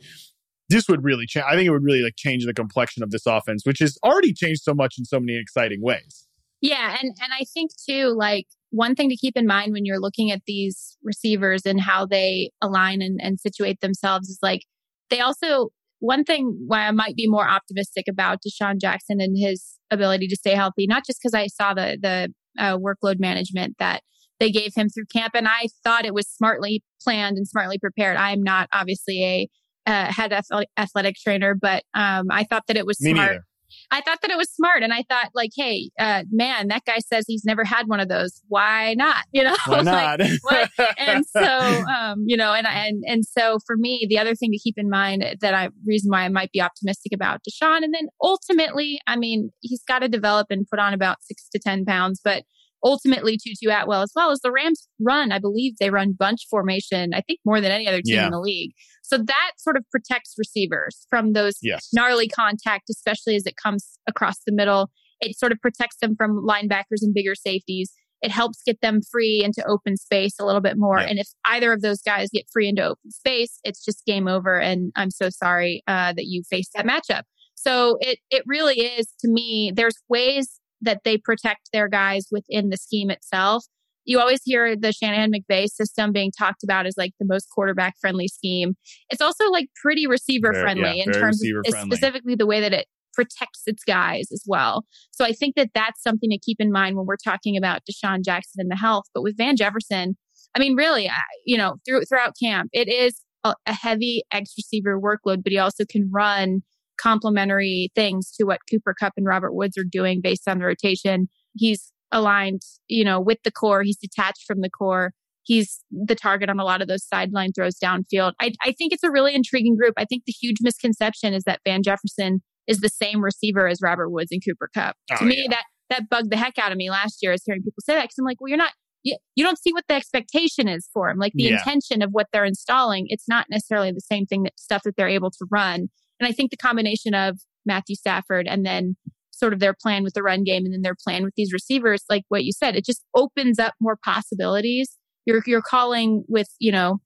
this would really change. I think it would really like change the complexion of this offense, which has already changed so much in so many exciting ways. Yeah, and and I think too, like one thing to keep in mind when you're looking at these receivers and how they align and, and situate themselves is like they also one thing why I might be more optimistic about DeSean Jackson and his ability to stay healthy, not just because I saw the the uh, workload management that they gave him through camp, and I thought it was smartly planned and smartly prepared. I am not obviously a uh, head athletic trainer, but um, I thought that it was Me smart. Neither. I thought that it was smart. And I thought, like, hey, uh, man, that guy says he's never had one of those. Why not? You know, Why not? like, and so, um, you know, and, and, and so for me, the other thing to keep in mind that I, reason why I might be optimistic about DeSean, And then ultimately, I mean, he's got to develop and put on about six to 10 pounds, but ultimately Tutu Atwell as well as the Rams run. I believe they run bunch formation, I think more than any other team yeah. in the league. So that sort of protects receivers from those yes. gnarly contact, especially as it comes across the middle. It sort of protects them from linebackers and bigger safeties. It helps get them free into open space a little bit more. Yeah. And if either of those guys get free into open space, it's just game over. And I'm so sorry uh, that you faced that matchup. So it it really is to me. There's ways that they protect their guys within the scheme itself. You always hear the Shanahan McVay system being talked about as like the most quarterback friendly scheme. It's also like pretty receiver friendly yeah, in terms of specifically the way that it protects its guys as well. So I think that that's something to keep in mind when we're talking about DeSean Jackson and the health. But with Van Jefferson, I mean, really, you know, through, throughout camp, it is a, a heavy X receiver workload, but he also can run complementary things to what Cooper Kupp and Robert Woods are doing based on the rotation. He's aligned, you know, with the core. He's detached from the core. He's the target on a lot of those sideline throws downfield. I, I think it's a really intriguing group. I think the huge misconception is that Van Jefferson is the same receiver as Robert Woods and Cooper Kupp. Oh, to me, yeah. that that bugged the heck out of me last year, is hearing people say that because I'm like, well, you're not. You, you don't see what the expectation is for him, like the Yeah. intention of what they're installing. It's not necessarily the same thing that stuff that they're able to run. And I think the combination of Matthew Stafford and then sort of their plan with the run game and then their plan with these receivers, like what you said, it just opens up more possibilities. You're you're calling with, you know,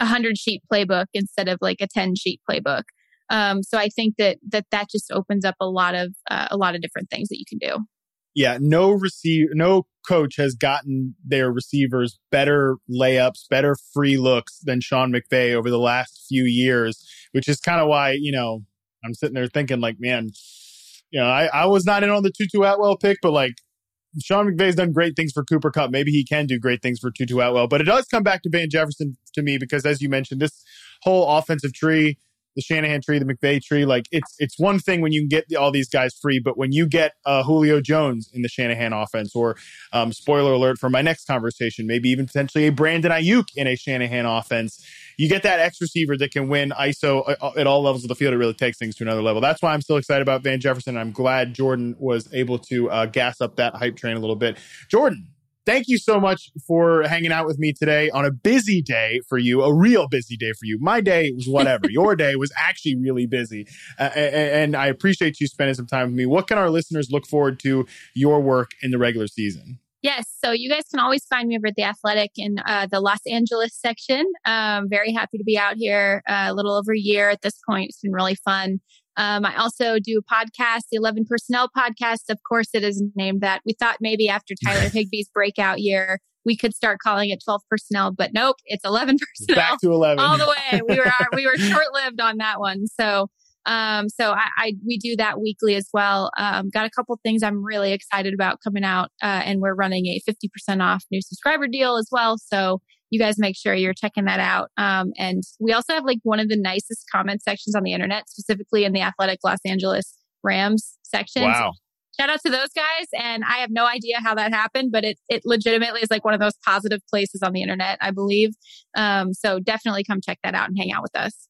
a hundred sheet playbook instead of like a 10 sheet playbook. Um, so I think that that that just opens up a lot of uh, a lot of different things that you can do. yeah, no receive, no coach has gotten their receivers better layups, better free looks than Sean McVay over the last few years, which is kind of why, you know, I'm sitting there thinking like, man, you know, I, I was not in on the Tutu Atwell pick, but like Sean McVay's done great things for Cooper Kupp. Maybe he can do great things for Tutu Atwell, but it does come back to Van Jefferson to me because as you mentioned, this whole offensive tree, the Shanahan tree, the McVay tree, like it's it's one thing when you can get the, all these guys free, but when you get uh, Julio Jones in the Shanahan offense, or um, spoiler alert for my next conversation, maybe even potentially a Brandon Aiyuk in a Shanahan offense, you get that X receiver that can win ISO uh, at all levels of the field. It really takes things to another level. That's why I'm still excited about Van Jefferson. I'm glad Jordan was able to uh, gas up that hype train a little bit. Jordan, thank you so much for hanging out with me today on a busy day for you, a real busy day for you. My day was whatever. Your day was actually really busy. Uh, and I appreciate you spending some time with me. What can our listeners look forward to your work in the regular season? Yes. So you guys can always find me over at the Athletic in uh, the Los Angeles section. Um, very happy to be out here uh, a little over a year at this point. It's been really fun. Um, I also do a podcast, the 11 Personnel Podcast. Of course, it is named that. We thought maybe after Tyler Higbee's breakout year, we could start calling it 12 Personnel, but nope, it's 11 Personnel Back to 11. all the way. We were we were short lived on that one. So um, so I, I we do that weekly as well. Um, got a couple things I'm really excited about coming out, uh, and we're running a 50% off new subscriber deal as well. So you guys make sure you're checking that out. Um, and we also have like one of the nicest comment sections on the internet, specifically in the Athletic Los Angeles Rams section. Wow. Shout out to those guys. And I have no idea how that happened, but it, it legitimately is like one of those positive places on the internet, I believe. Um, so definitely come check that out and hang out with us.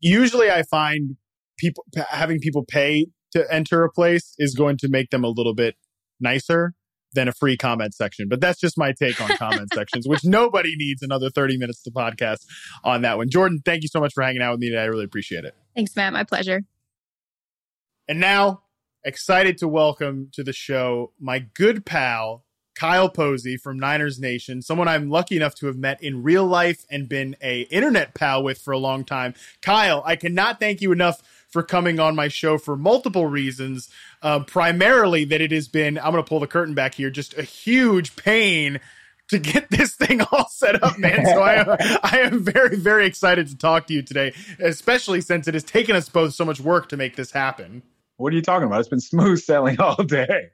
Usually I find people having people pay to enter a place is going to make them a little bit nicer than a free comment section. But that's just my take on comment sections, which nobody needs another 30 minutes to podcast on that one. Jordan, thank you so much for hanging out with me today. I really appreciate it. Thanks, Matt. My pleasure. And now, excited to welcome to the show my good pal, Kyle Posey from Niners Nation, someone I'm lucky enough to have met in real life and been a internet pal with for a long time. Kyle, I cannot thank you enough for coming on my show for multiple reasons. Uh, primarily that it has been, I'm going to pull the curtain back here, just a huge pain to get this thing all set up, man. So I, I am very, very excited to talk to you today, especially since it has taken us both so much work to make this happen. What are you talking about? It's been smooth sailing all day.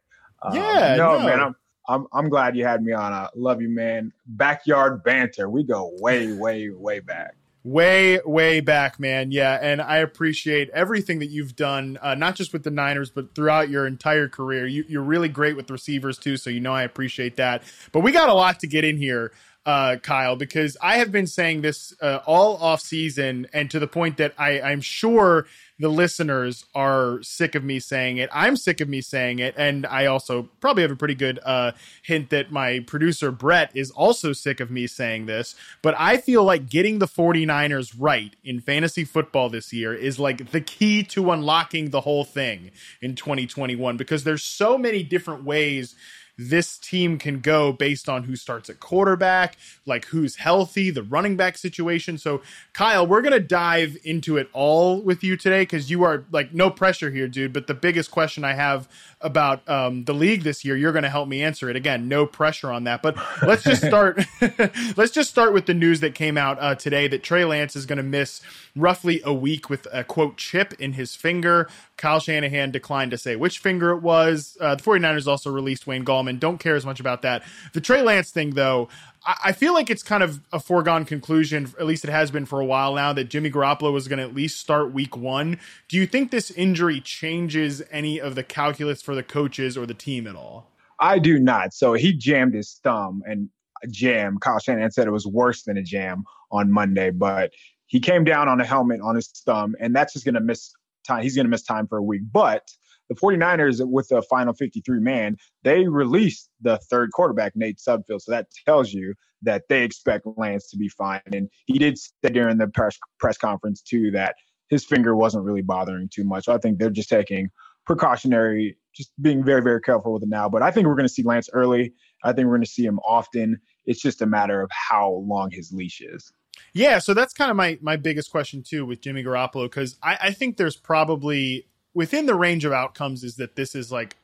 Yeah, um, no, no, man. I'm, I'm, I'm glad you had me on. I love you, man. Backyard banter. We go way, way, way back way way back man. Yeah and i appreciate everything that you've done uh, not just with the niners but throughout your entire career. You, are really great with receivers too so you know i appreciate that. But we got a lot to get in here uh, Kyle, because I have been saying this uh, all off season, and to the point that I, I'm sure the listeners are sick of me saying it. I'm sick of me saying it, and I also probably have a pretty good uh, hint that my producer Brett is also sick of me saying this. But I feel like getting the 49ers right in fantasy football this year is like the key to unlocking the whole thing in 2021 because there's so many different ways this team can go based on who starts at quarterback, like who's healthy, the running back situation. So, Kyle, we're going to dive into it all with you today because you are like no pressure here, dude. But the biggest question I have about um, the league this year, you're going to help me answer it. Again, no pressure on that. But let's just start. let's just start with the news that came out uh, today that Trey Lance is going to miss roughly a week with a quote chip in his finger. Kyle Shanahan declined to say which finger it was. Uh, the 49ers also released Wayne Gallman. Don't care as much about that. The Trey Lance thing, though, I, I feel like it's kind of a foregone conclusion, at least it has been for a while now, that Jimmy Garoppolo was going to at least start week one. Do you think this injury changes any of the calculus for the coaches or the team at all? I do not. So he jammed his thumb and jam. Kyle Shanahan said it was worse than a jam on Monday, but he came down on a helmet on his thumb, and that's just going to miss time. He's going to miss time for a week. But the 49ers, with the final 53 man, they released the third quarterback, Nate Sudfeld. So that tells you that they expect Lance to be fine. And he did say during the press, press conference, too, that his finger wasn't really bothering too much. So I think they're just taking precautionary, just being very, very careful with it now. But I think we're going to see Lance early. I think we're going to see him often. It's just a matter of how long his leash is. Yeah, so that's kind of my my biggest question too with Jimmy Garoppolo because I, I think there's probably within the range of outcomes is that this is like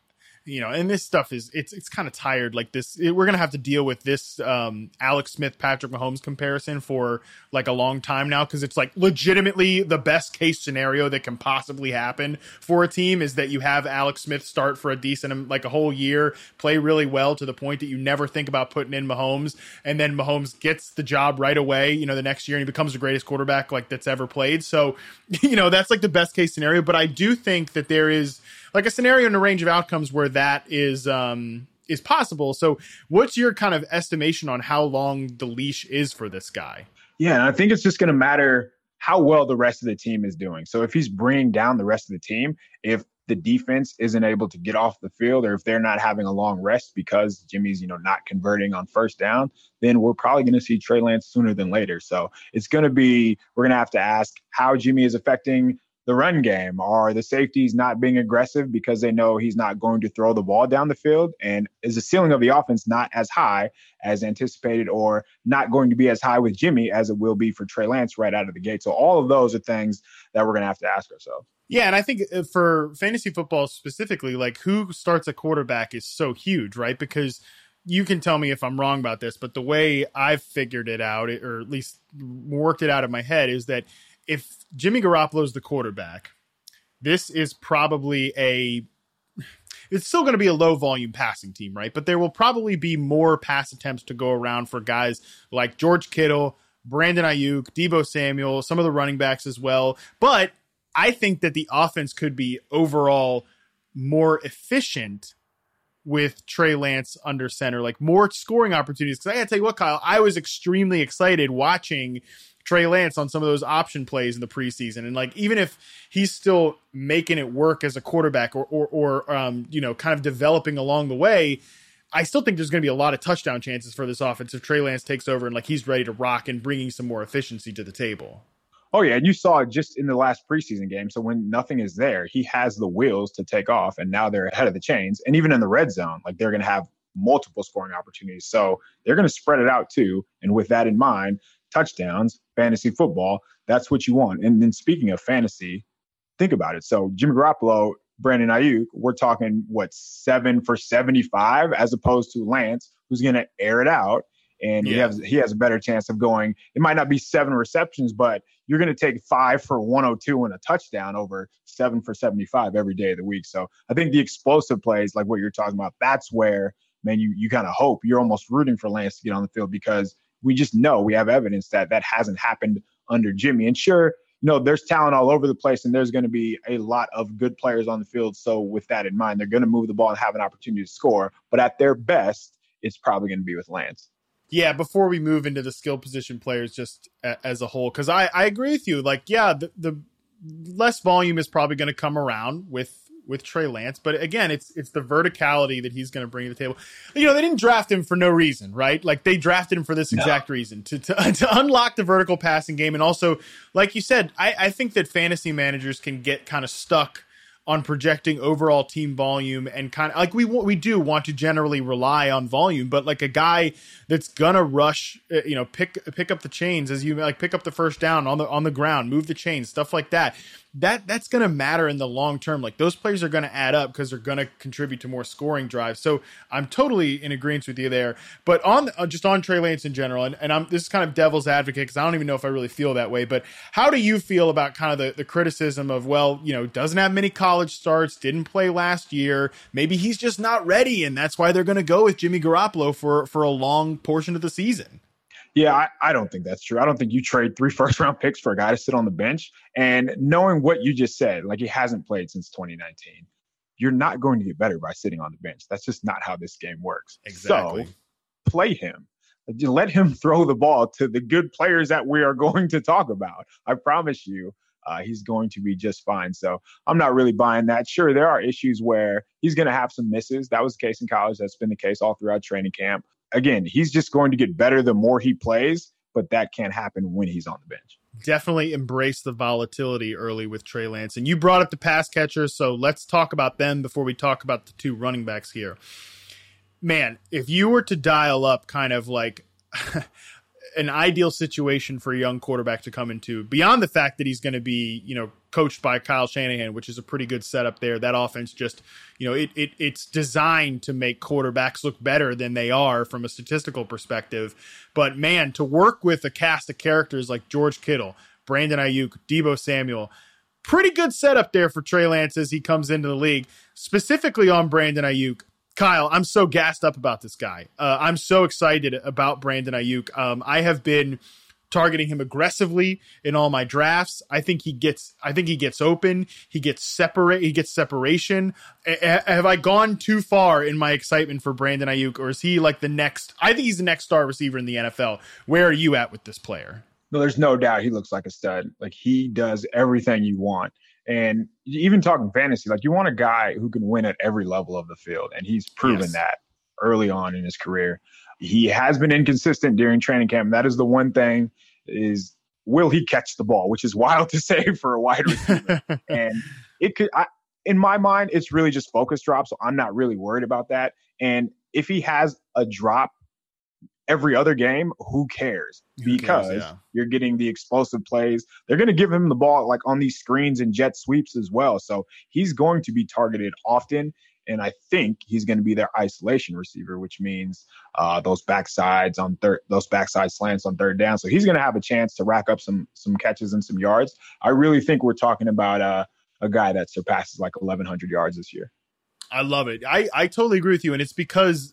you know, and this stuff is it's it's kind of tired. Like this, it, we're gonna have to deal with this um, Alex Smith Patrick Mahomes comparison for like a long time now because it's like legitimately the best case scenario that can possibly happen for a team is that you have Alex Smith start for a decent like a whole year, play really well to the point that you never think about putting in Mahomes, and then Mahomes gets the job right away. You know, the next year and he becomes the greatest quarterback like that's ever played. So, you know, that's like the best case scenario. But I do think that there is like a scenario in a range of outcomes where that is um is possible. So, what's your kind of estimation on how long the leash is for this guy? Yeah, and I think it's just going to matter how well the rest of the team is doing. So, if he's bringing down the rest of the team, if the defense isn't able to get off the field or if they're not having a long rest because Jimmy's, you know, not converting on first down, then we're probably going to see Trey Lance sooner than later. So, it's going to be we're going to have to ask how Jimmy is affecting the run game? Are the safeties not being aggressive because they know he's not going to throw the ball down the field? And is the ceiling of the offense not as high as anticipated or not going to be as high with Jimmy as it will be for Trey Lance right out of the gate? So all of those are things that we're going to have to ask ourselves. Yeah, and I think uh, for fantasy football specifically, like who starts a quarterback is so huge, right? Because you can tell me if I'm wrong about this, but the way I've figured it out, or at least worked it out in my head, is that if Jimmy Garoppolo is the quarterback, this is probably a it's still going to be a low volume passing team, right? But there will probably be more pass attempts to go around for guys like George Kittle, Brandon Aiyuk, Deebo Samuel, some of the running backs as well. But I think that the offense could be overall more efficient with Trey Lance under center, like more scoring opportunities. Because I got to tell you what, Kyle, I was extremely excited watching Trey Lance on some of those option plays in the preseason. And like even if he's still making it work as a quarterback or or, or um, you know, kind of developing along the way, I still think there's going to be a lot of touchdown chances for this offense if Trey Lance takes over and like he's ready to rock and bringing some more efficiency to the table. Oh yeah, and you saw it just in the last preseason game. So when nothing is there, he has the wheels to take off, and now they're ahead of the chains. And even in the red zone, like they're going to have multiple scoring opportunities. So they're going to spread it out too. And with that in mind, touchdowns, fantasy football. That's what you want. And then speaking of fantasy, think about it. So Jimmy Garoppolo, Brandon Aiyuk, we're talking what seven for 75 as opposed to Lance, who's going to air it out. And yeah. he has he has a better chance of going. It might not be seven receptions, but you're going to take five for 102 and a touchdown over seven for 75 every day of the week. So I think the explosive plays, like what you're talking about, that's where man you you kind of hope you're almost rooting for Lance to get on the field because we just know we have evidence that that hasn't happened under Jimmy. And sure, you know, there's talent all over the place, and there's going to be a lot of good players on the field. So, with that in mind, they're going to move the ball and have an opportunity to score. But at their best, it's probably going to be with Lance. Yeah, before we move into the skill position players just as a whole, because I, I agree with you. Like, yeah, the, the less volume is probably going to come around with with Trey Lance. But again, it's it's the verticality that he's going to bring to the table. You know, they didn't draft him for no reason, right? Like they drafted him for this exact no. reason to, to to unlock the vertical passing game, and also, like you said, I, I think that fantasy managers can get kind of stuck on projecting overall team volume and kind of like we we do want to generally rely on volume, but like a guy that's gonna rush, uh, you know, pick pick up the chains as you like pick up the first down on the on the ground, move the chains, stuff like that that that's going to matter in the long term. Like those players are going to add up because they're going to contribute to more scoring drives. So I'm totally in agreement with you there. But on uh, just on Trey Lance in general, and, and I'm this is kind of devil's advocate because I don't even know if I really feel that way. But how do you feel about kind of the, the criticism of well, you know, doesn't have many college starts, didn't play last year, maybe he's just not ready, and that's why they're going to go with Jimmy Garoppolo for for a long portion of the season. Yeah, I, I, don't think that's true. I don't think you trade three first round picks for a guy to sit on the bench. And knowing what you just said, like he hasn't played since 2019, you're not going to get better by sitting on the bench. That's just not how this game works. Exactly. So play him. Let him throw the ball to the good players that we are going to talk about. I promise you, uh, he's going to be just fine. So I'm not really buying that. Sure, there are issues where he's going to have some misses. That was the case in college. That's been the case all throughout training camp again, he's just going to get better the more he plays, but that can't happen when he's on the bench. Definitely embrace the volatility early with Trey Lance. And you brought up the pass catchers, so let's talk about them before we talk about the two running backs here. Man, if you were to dial up kind of like an ideal situation for a young quarterback to come into beyond the fact that he's going to be, you know, coached by Kyle Shanahan, which is a pretty good setup there. That offense just, you know, it, it it's designed to make quarterbacks look better than they are from a statistical perspective. But man, to work with a cast of characters like George Kittle, Brandon Aiyuk, Deebo Samuel, pretty good setup there for Trey Lance as he comes into the league. Specifically on Brandon Aiyuk, Kyle, I'm so gassed up about this guy. Uh, I'm so excited about Brandon Aiyuk. Um, I have been targeting him aggressively in all my drafts. I think he gets I think he gets open, he gets separate, he gets separation. A- have I gone too far in my excitement for Brandon Aiyuk, or is he like the next I think he's the next star receiver in the NFL. Where are you at with this player? No, there's no doubt he looks like a stud. Like he does everything you want. And even talking fantasy, like you want a guy who can win at every level of the field, and he's proven yes. that early on in his career. He has been inconsistent during training camp. That is the one thing is will he catch the ball, which is wild to say for a wide receiver. and it could, I, in my mind, it's really just focus drop. So I'm not really worried about that. And if he has a drop every other game, who cares? Who because cares, yeah. you're getting the explosive plays. They're going to give him the ball like on these screens and jet sweeps as well. So he's going to be targeted often. And I think he's going to be their isolation receiver, which means uh, those backsides on third, those backside slants on third down. So he's going to have a chance to rack up some some catches and some yards. I really think we're talking about uh, a guy that surpasses like 1,100 yards this year. I love it. I I totally agree with you, and it's because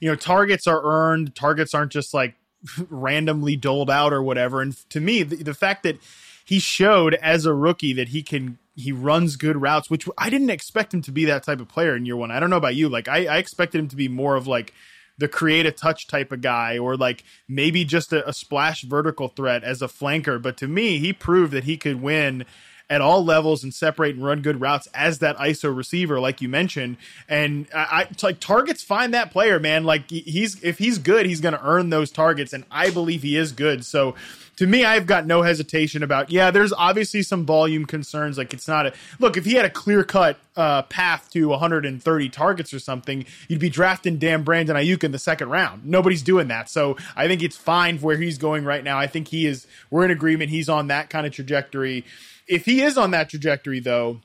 you know, targets are earned. Targets aren't just like randomly doled out or whatever. And to me, the, the fact that he showed as a rookie that he can he runs good routes, which I didn't expect him to be that type of player in year one. I don't know about you. Like I, I expected him to be more of like the create a touch type of guy or like maybe just a, a, splash vertical threat as a flanker. But to me, he proved that he could win at all levels and separate and run good routes as that ISO receiver, like you mentioned. And I, I like targets find that player, man. Like he's if he's good, he's going to earn those targets, and I believe he is good. So to me, I've got no hesitation about. Yeah, there's obviously some volume concerns. Like it's not a look. If he had a clear cut uh, path to 130 targets or something, you'd be drafting damn Brandon Aiyuk in the second round. Nobody's doing that. So I think it's fine where he's going right now. I think he is. We're in agreement. He's on that kind of trajectory. If he is on that trajectory, though,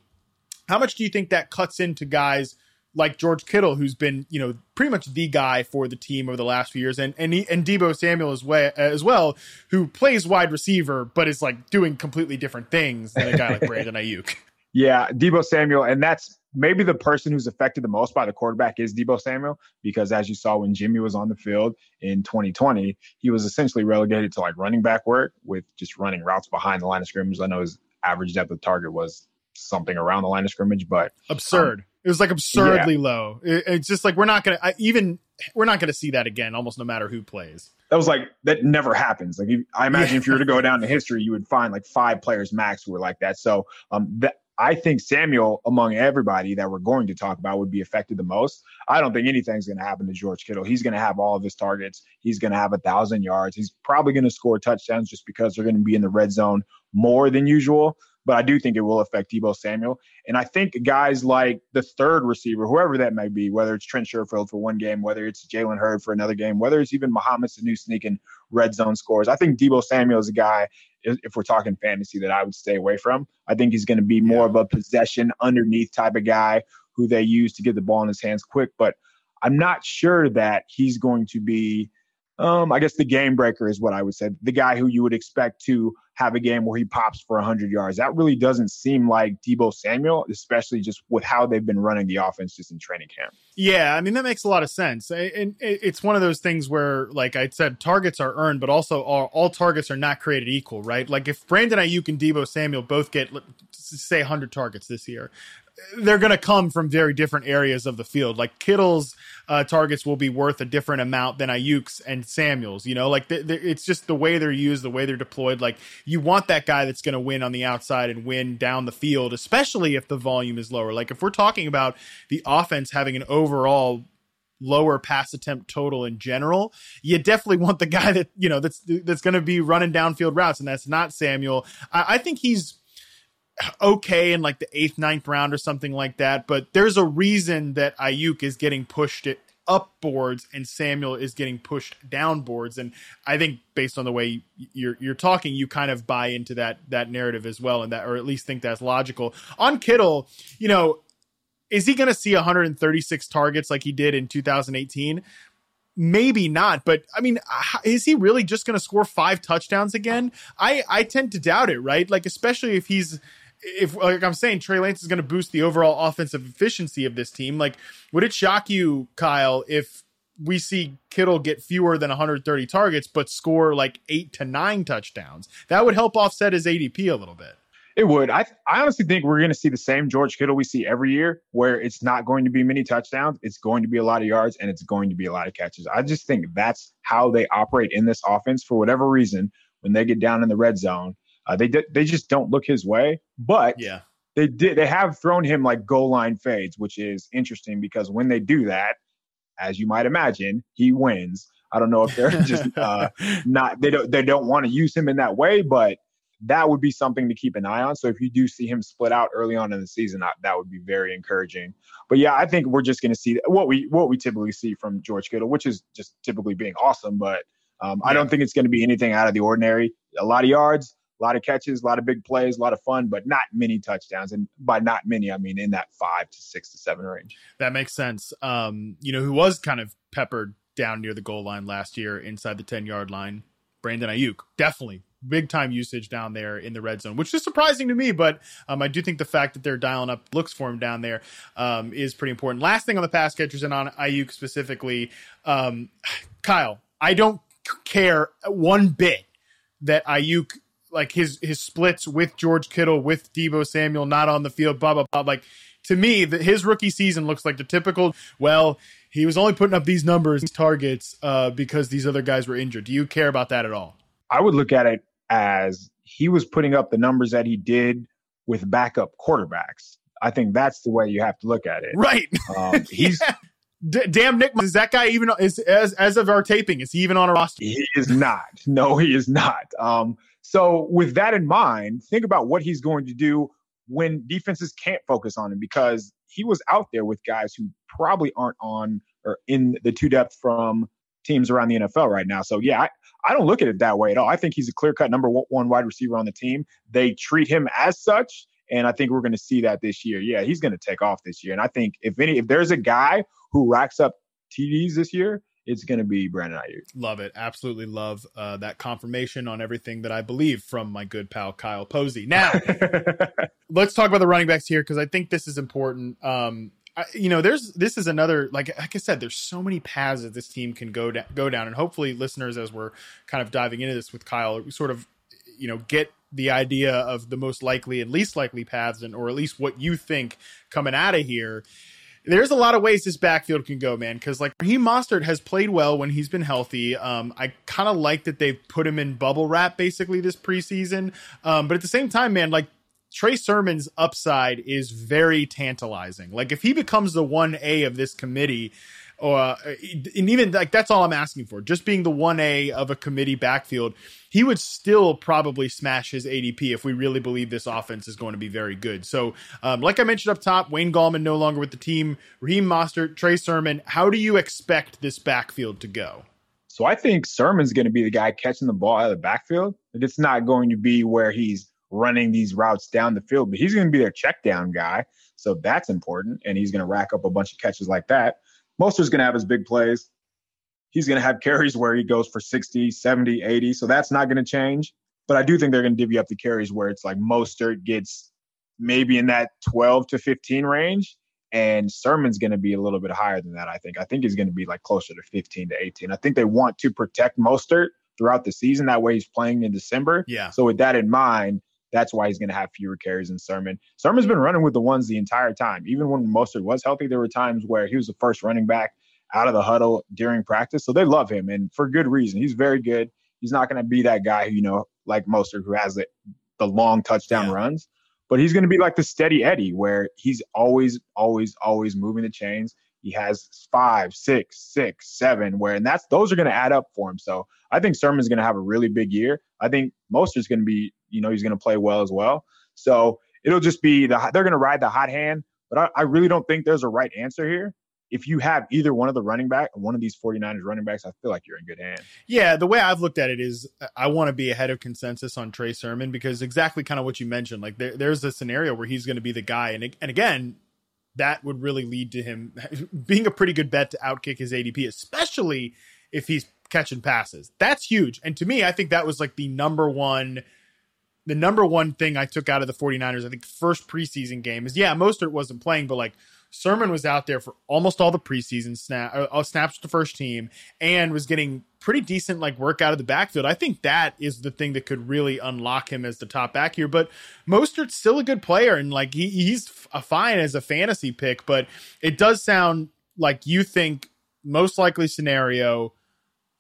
how much do you think that cuts into guys like George Kittle, who's been you know pretty much the guy for the team over the last few years, and and he, and Deebo Samuel as well, as well, who plays wide receiver but is like doing completely different things than a guy like Brandon Aiyuk. Yeah, Deebo Samuel, and that's maybe the person who's affected the most by the quarterback is Deebo Samuel because as you saw when Jimmy was on the field in 2020, he was essentially relegated to like running back work with just running routes behind the line of scrimmage. I know his average depth of target was something around the line of scrimmage, but absurd. Um, it was like absurdly yeah. low. It, it's just like we're not gonna I, even we're not gonna see that again, almost no matter who plays. That was like that never happens. Like I imagine yeah. if you were to go down to history, you would find like five players max who were like that. So um, that I think Samuel, among everybody that we're going to talk about, would be affected the most. I don't think anything's going to happen to George Kittle. He's going to have all of his targets. He's going to have a thousand yards. He's probably going to score touchdowns just because they're going to be in the red zone more than usual but I do think it will affect Deebo Samuel. And I think guys like the third receiver, whoever that may be, whether it's Trent Sherfield for one game, whether it's Jalen Hurd for another game, whether it's even Mohamed Sanu sneaking red zone scores, I think Deebo Samuel is a guy, if we're talking fantasy, that I would stay away from. I think he's going to be more yeah. of a possession underneath type of guy who they use to get the ball in his hands quick. But I'm not sure that he's going to be – um, I guess the game breaker is what I would say. The guy who you would expect to have a game where he pops for 100 yards. That really doesn't seem like Deebo Samuel, especially just with how they've been running the offense just in training camp. Yeah, I mean that makes a lot of sense. And it's one of those things where, like I said, targets are earned, but also all, all targets are not created equal, right? Like if Brandon Aiyuk and Deebo Samuel both get say 100 targets this year, they're going to come from very different areas of the field. Like Kittle's uh, targets will be worth a different amount than Aiyuk's and Samuel's. You know, like the, the, it's just the way they're used, the way they're deployed. Like you want that guy that's going to win on the outside and win down the field, especially if the volume is lower. Like if we're talking about the offense having an overall lower pass attempt total in general, you definitely want the guy that you know that's that's going to be running downfield routes, and that's not Samuel. I, I think he's okay in like the eighth, ninth round or something like that. But there's a reason that Aiyuk is getting pushed it up boards and Samuel is getting pushed down boards. And I think based on the way you're you're talking, you kind of buy into that that narrative as well, and that or at least think that's logical. On Kittle, you know, is he going to see 136 targets like he did in 2018? maybe not but i mean is he really just going to score five touchdowns again i i tend to doubt it right like especially if he's if like I'm saying, Trey Lance is going to boost the overall offensive efficiency of this team. Like, would it shock you, Kyle, if we see Kittle get fewer than 130 targets but score like eight to nine touchdowns? That would help offset his ADP a little bit. It would. I I honestly think we're going to see the same George Kittle we see every year, where it's not going to be many touchdowns, it's going to be a lot of yards, and it's going to be a lot of catches. I just think that's how they operate in this offense for whatever reason. When they get down in the red zone, uh, they they just don't look his way. But yeah, they did. They have thrown him like goal line fades, which is interesting because when they do that, as you might imagine, he wins. I don't know if they're just uh, not they don't they don't want to use him in that way, but that would be something to keep an eye on. So if you do see him split out early on in the season, that would be very encouraging. But yeah, I think we're just going to see what we what we typically see from George Kittle, which is just typically being awesome. But um, yeah. I don't think it's going to be anything out of the ordinary. A lot of yards, a lot of catches, a lot of big plays, a lot of fun, but not many touchdowns. And by not many, I mean in that five to six to seven range. That makes sense. Um, you know, who was kind of peppered down near the goal line last year inside the 10 yard line? Brandon Aiyuk. Definitely big time usage down there in the red zone, which is surprising to me. But um, I do think the fact that they're dialing up looks for him down there um, is pretty important. Last thing on the pass catchers and on Aiyuk specifically, um, Kyle, I don't care one bit that Aiyuk like his his splits with George Kittle, with Deebo Samuel not on the field, blah blah blah. Like to me, the, his rookie season looks like the typical. Well, he was only putting up these numbers, these targets, uh, because these other guys were injured. Do you care about that at all? I would look at it as he was putting up the numbers that he did with backup quarterbacks. I think that's the way you have to look at it. Right. Um, he's. yeah. D- damn Nick, is that guy even is as as of our taping? Is he even on a roster? He is not. No, he is not. Um, so, with that in mind, think about what he's going to do when defenses can't focus on him because he was out there with guys who probably aren't on or in the two depth from teams around the NFL right now. So, yeah, I, I don't look at it that way at all. I think he's a clear cut number one wide receiver on the team. They treat him as such. And I think we're going to see that this year. Yeah, he's going to take off this year. And I think if any, if there's a guy who racks up TDs this year, it's going to be Brandon Aiyuk. Love it. Absolutely love uh, that confirmation on everything that I believe from my good pal Kyle Posey. Now, let's talk about the running backs here because I think this is important. Um, I, you know, there's this is another like like I said, there's so many paths that this team can go down, go down, and hopefully, listeners, as we're kind of diving into this with Kyle, sort of, you know, get the idea of the most likely and least likely paths, and or at least what you think coming out of here there's a lot of ways this backfield can go, man. Because like he Mostert has played well when he's been healthy. Um, I kind of like that they've put him in bubble wrap basically this preseason. Um, but at the same time, man, like Trey Sermon's upside is very tantalizing. Like if he becomes the one A of this committee, or uh, and even like that's all I'm asking for. Just being the one A of a committee backfield, he would still probably smash his ADP if we really believe this offense is going to be very good. So, um, like I mentioned up top, Wayne Gallman no longer with the team. Raheem Mostert, Trey Sermon. How do you expect this backfield to go? So I think Sermon's going to be the guy catching the ball out of the backfield. It's not going to be where he's running these routes down the field, but he's going to be their check down guy. So that's important. And he's going to rack up a bunch of catches like that. Mostert's going to have his big plays. He's going to have carries where he goes for 60, 70, 80. So that's not going to change. But I do think they're going to divvy up the carries where it's like Mostert gets maybe in that 12 to 15 range. And Sermon's going to be a little bit higher than that, I think. I think he's going to be like closer to 15 to 18. I think they want to protect Mostert throughout the season. That way he's playing in December. Yeah. So with that in mind, that's why he's going to have fewer carries than Sermon. Sermon's been running with the ones the entire time. Even when Mostert was healthy, there were times where he was the first running back out of the huddle during practice. So they love him, and for good reason. He's very good. He's not going to be that guy, who, you know, like Mostert, who has the, the long touchdown yeah. runs, but he's going to be like the steady Eddie, where he's always, always, always moving the chains. He has five, six, six, seven, where and that's those are going to add up for him. So I think Sermon's going to have a really big year. I think Mostert's going to be you know he's going to play well as well. So it'll just be the they're going to ride the hot hand. But I, I, really don't think there's a right answer here. If you have either one of the running back, one of these 49ers running backs, I feel like you're in good hands. Yeah, the way I've looked at it is uh, I want to be ahead of consensus on Trey Sermon because exactly kind of what you mentioned. Like there, there's a scenario where he's going to be the guy, and and again, that would really lead to him being a pretty good bet to outkick his ADP, especially if he's catching passes. That's huge. And to me, I think that was like the number one the number one thing I took out of the 49ers, I think first preseason game is yeah, Mostert wasn't playing, but like Sermon was out there for almost all the preseason snap, uh, snaps with the first team and was getting pretty decent like work out of the backfield. I think that is the thing that could really unlock him as the top back here. But Mostert's still a good player and like he, he's a fine as a fantasy pick, but it does sound like you think most likely scenario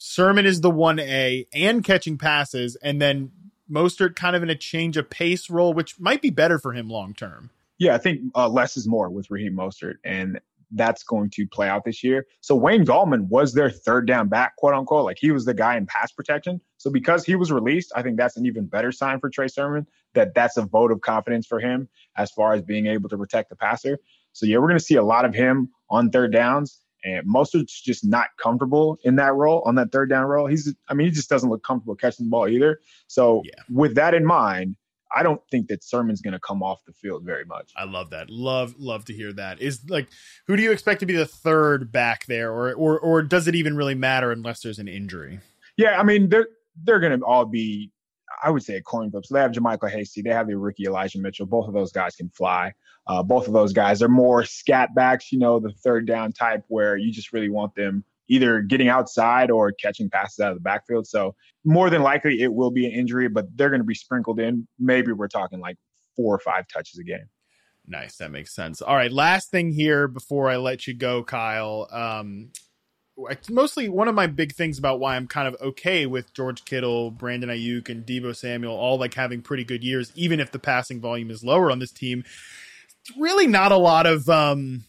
Sermon is the 1A and catching passes, and then Mostert kind of in a change of pace role, which might be better for him long term. Yeah, I think uh, less is more with Raheem Mostert, and that's going to play out this year. So Wayne Gallman was their third down back, quote unquote. Like he was the guy in pass protection. So because he was released, I think that's an even better sign for Trey Sermon that that's a vote of confidence for him as far as being able to protect the passer. So yeah, we're going to see a lot of him on third downs. And Mostert's just not comfortable in that role, on that third down role. He's, I mean, he just doesn't look comfortable catching the ball either. So, yeah. with that in mind, I don't think that Sermon's going to come off the field very much. I love that. Love, love to hear that. Is like, who do you expect to be the third back there, or, or, or does it even really matter unless there's an injury? Yeah, I mean, they're they're going to all be I would say a coin flip. So they have JaMycal Hasty, they have the rookie Elijah Mitchell. Both of those guys can fly. Uh, both of those guys are more scat backs, you know, the third down type where you just really want them either getting outside or catching passes out of the backfield. So more than likely it will be an injury, but they're going to be sprinkled in. Maybe we're talking like four or five touches a game. Nice. That makes sense. All right. Last thing here before I let you go, Kyle. Um, mostly one of my big things about why I'm kind of okay with George Kittle, Brandon Aiyuk, and Deebo Samuel all like having pretty good years, even if the passing volume is lower on this team. Really not a lot of um,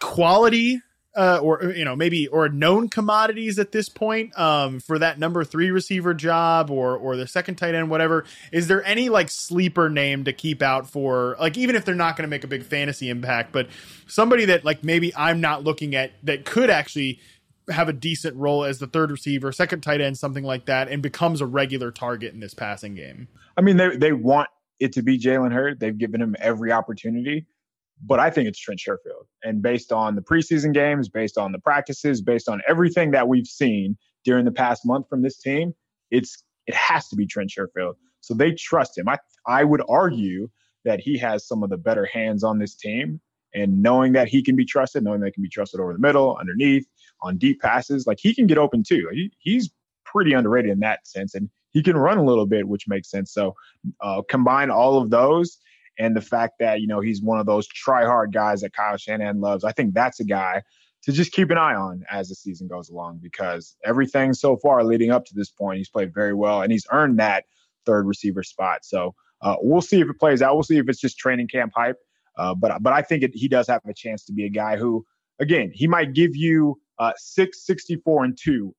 quality uh, or you know maybe or known commodities at this point um, for that number three receiver job or or the second tight end whatever is there any like sleeper name to keep out for like even if they're not going to make a big fantasy impact but somebody that like maybe i'm not looking at that could actually have a decent role as the third receiver, second tight end, something like that, and becomes a regular target in this passing game. I mean, they they want it to be Jalen Hurd. They've given him every opportunity, but I think it's Trent Sherfield. And based on the preseason games, based on the practices, based on everything that we've seen during the past month from this team, it's it has to be Trent Sherfield. So they trust him. I I would argue that he has some of the better hands on this team. And knowing that he can be trusted, knowing that he can be trusted over the middle, underneath, on deep passes, like he can get open too. He, he's pretty underrated in that sense. And he can run a little bit, which makes sense. So uh, combine all of those and the fact that, you know, he's one of those try hard guys that Kyle Shanahan loves. I think that's a guy to just keep an eye on as the season goes along because everything so far leading up to this point, he's played very well and he's earned that third receiver spot. So uh, we'll see if it plays out. We'll see if it's just training camp hype. Uh, but but I think it, he does have a chance to be a guy who, again, he might give you uh, six sixty four and two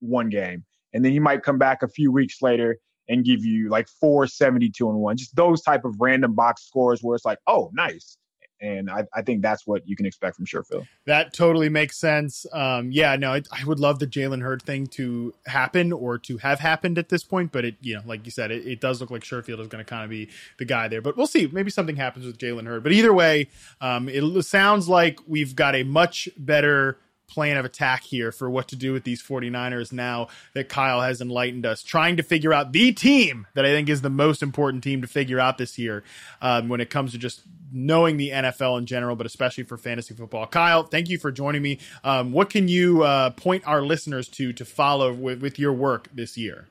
one game, and then he might come back a few weeks later and give you like four seventy two and one. Just those type of random box scores where it's like, oh, nice. And I, I think that's what you can expect from Sherfield. That totally makes sense. Um, yeah, no, I, I would love the Jalen Hurd thing to happen or to have happened at this point, but it, you know, like you said, it, it does look like Sherfield is going to kind of be the guy there. But we'll see. Maybe something happens with Jalen Hurd. But either way, um, it sounds like we've got a much better plan of attack here for what to do with these 49ers now that Kyle has enlightened us, trying to figure out the team that I think is the most important team to figure out this year um, when it comes to just knowing the NFL in general, but especially for fantasy football. Kyle, thank you for joining me. Um, what can you uh, point our listeners to to follow with, with your work this year?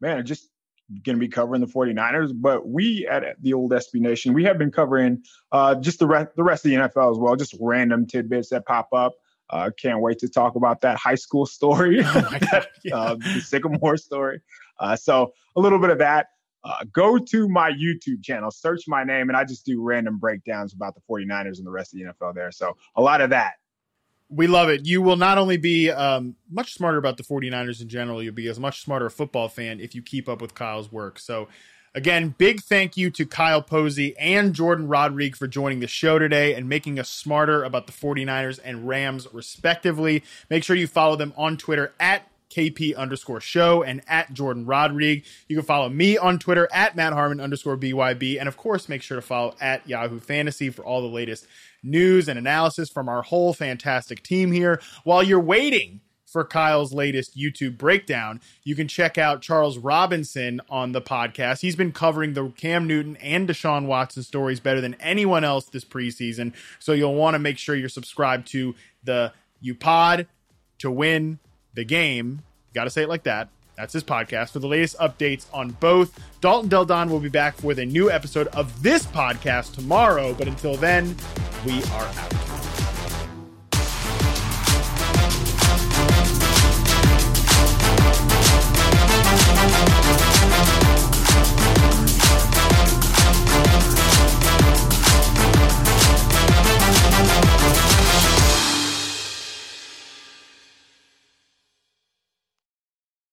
Man, just going to be covering the 49ers, but we at the old SB Nation, we have been covering uh, just the, re- the rest of the NFL as well, just random tidbits that pop up. Uh, can't wait to talk about that high school story, oh yeah. uh, the Sycamore story. Uh, so a little bit of that. Uh, go to my YouTube channel, search my name, and I just do random breakdowns about the 49ers and the rest of the NFL there. So a lot of that. We love it. You will not only be um, much smarter about the 49ers in general, you'll be as much smarter a football fan if you keep up with Kyle's work. So Again, big thank you to Kyle Posey and Jordan Rodrigue for joining the show today and making us smarter about the 49ers and Rams, respectively. Make sure you follow them on Twitter at KP underscore show and at Jordan Rodrigue. You can follow me on Twitter at Matt Harmon underscore BYB. And of course, make sure to follow at Yahoo Fantasy for all the latest news and analysis from our whole fantastic team here. While you're waiting, for Kyle's latest YouTube breakdown. You can check out Charles Robinson on the podcast. He's been covering the Cam Newton and Deshaun Watson stories better than anyone else this preseason. So you'll want to make sure you're subscribed to the You Pod to win the game. Got to say it like that. That's his podcast. For the latest updates on both, Dalton Del Don will be back with a new episode of this podcast tomorrow. But until then, we are out.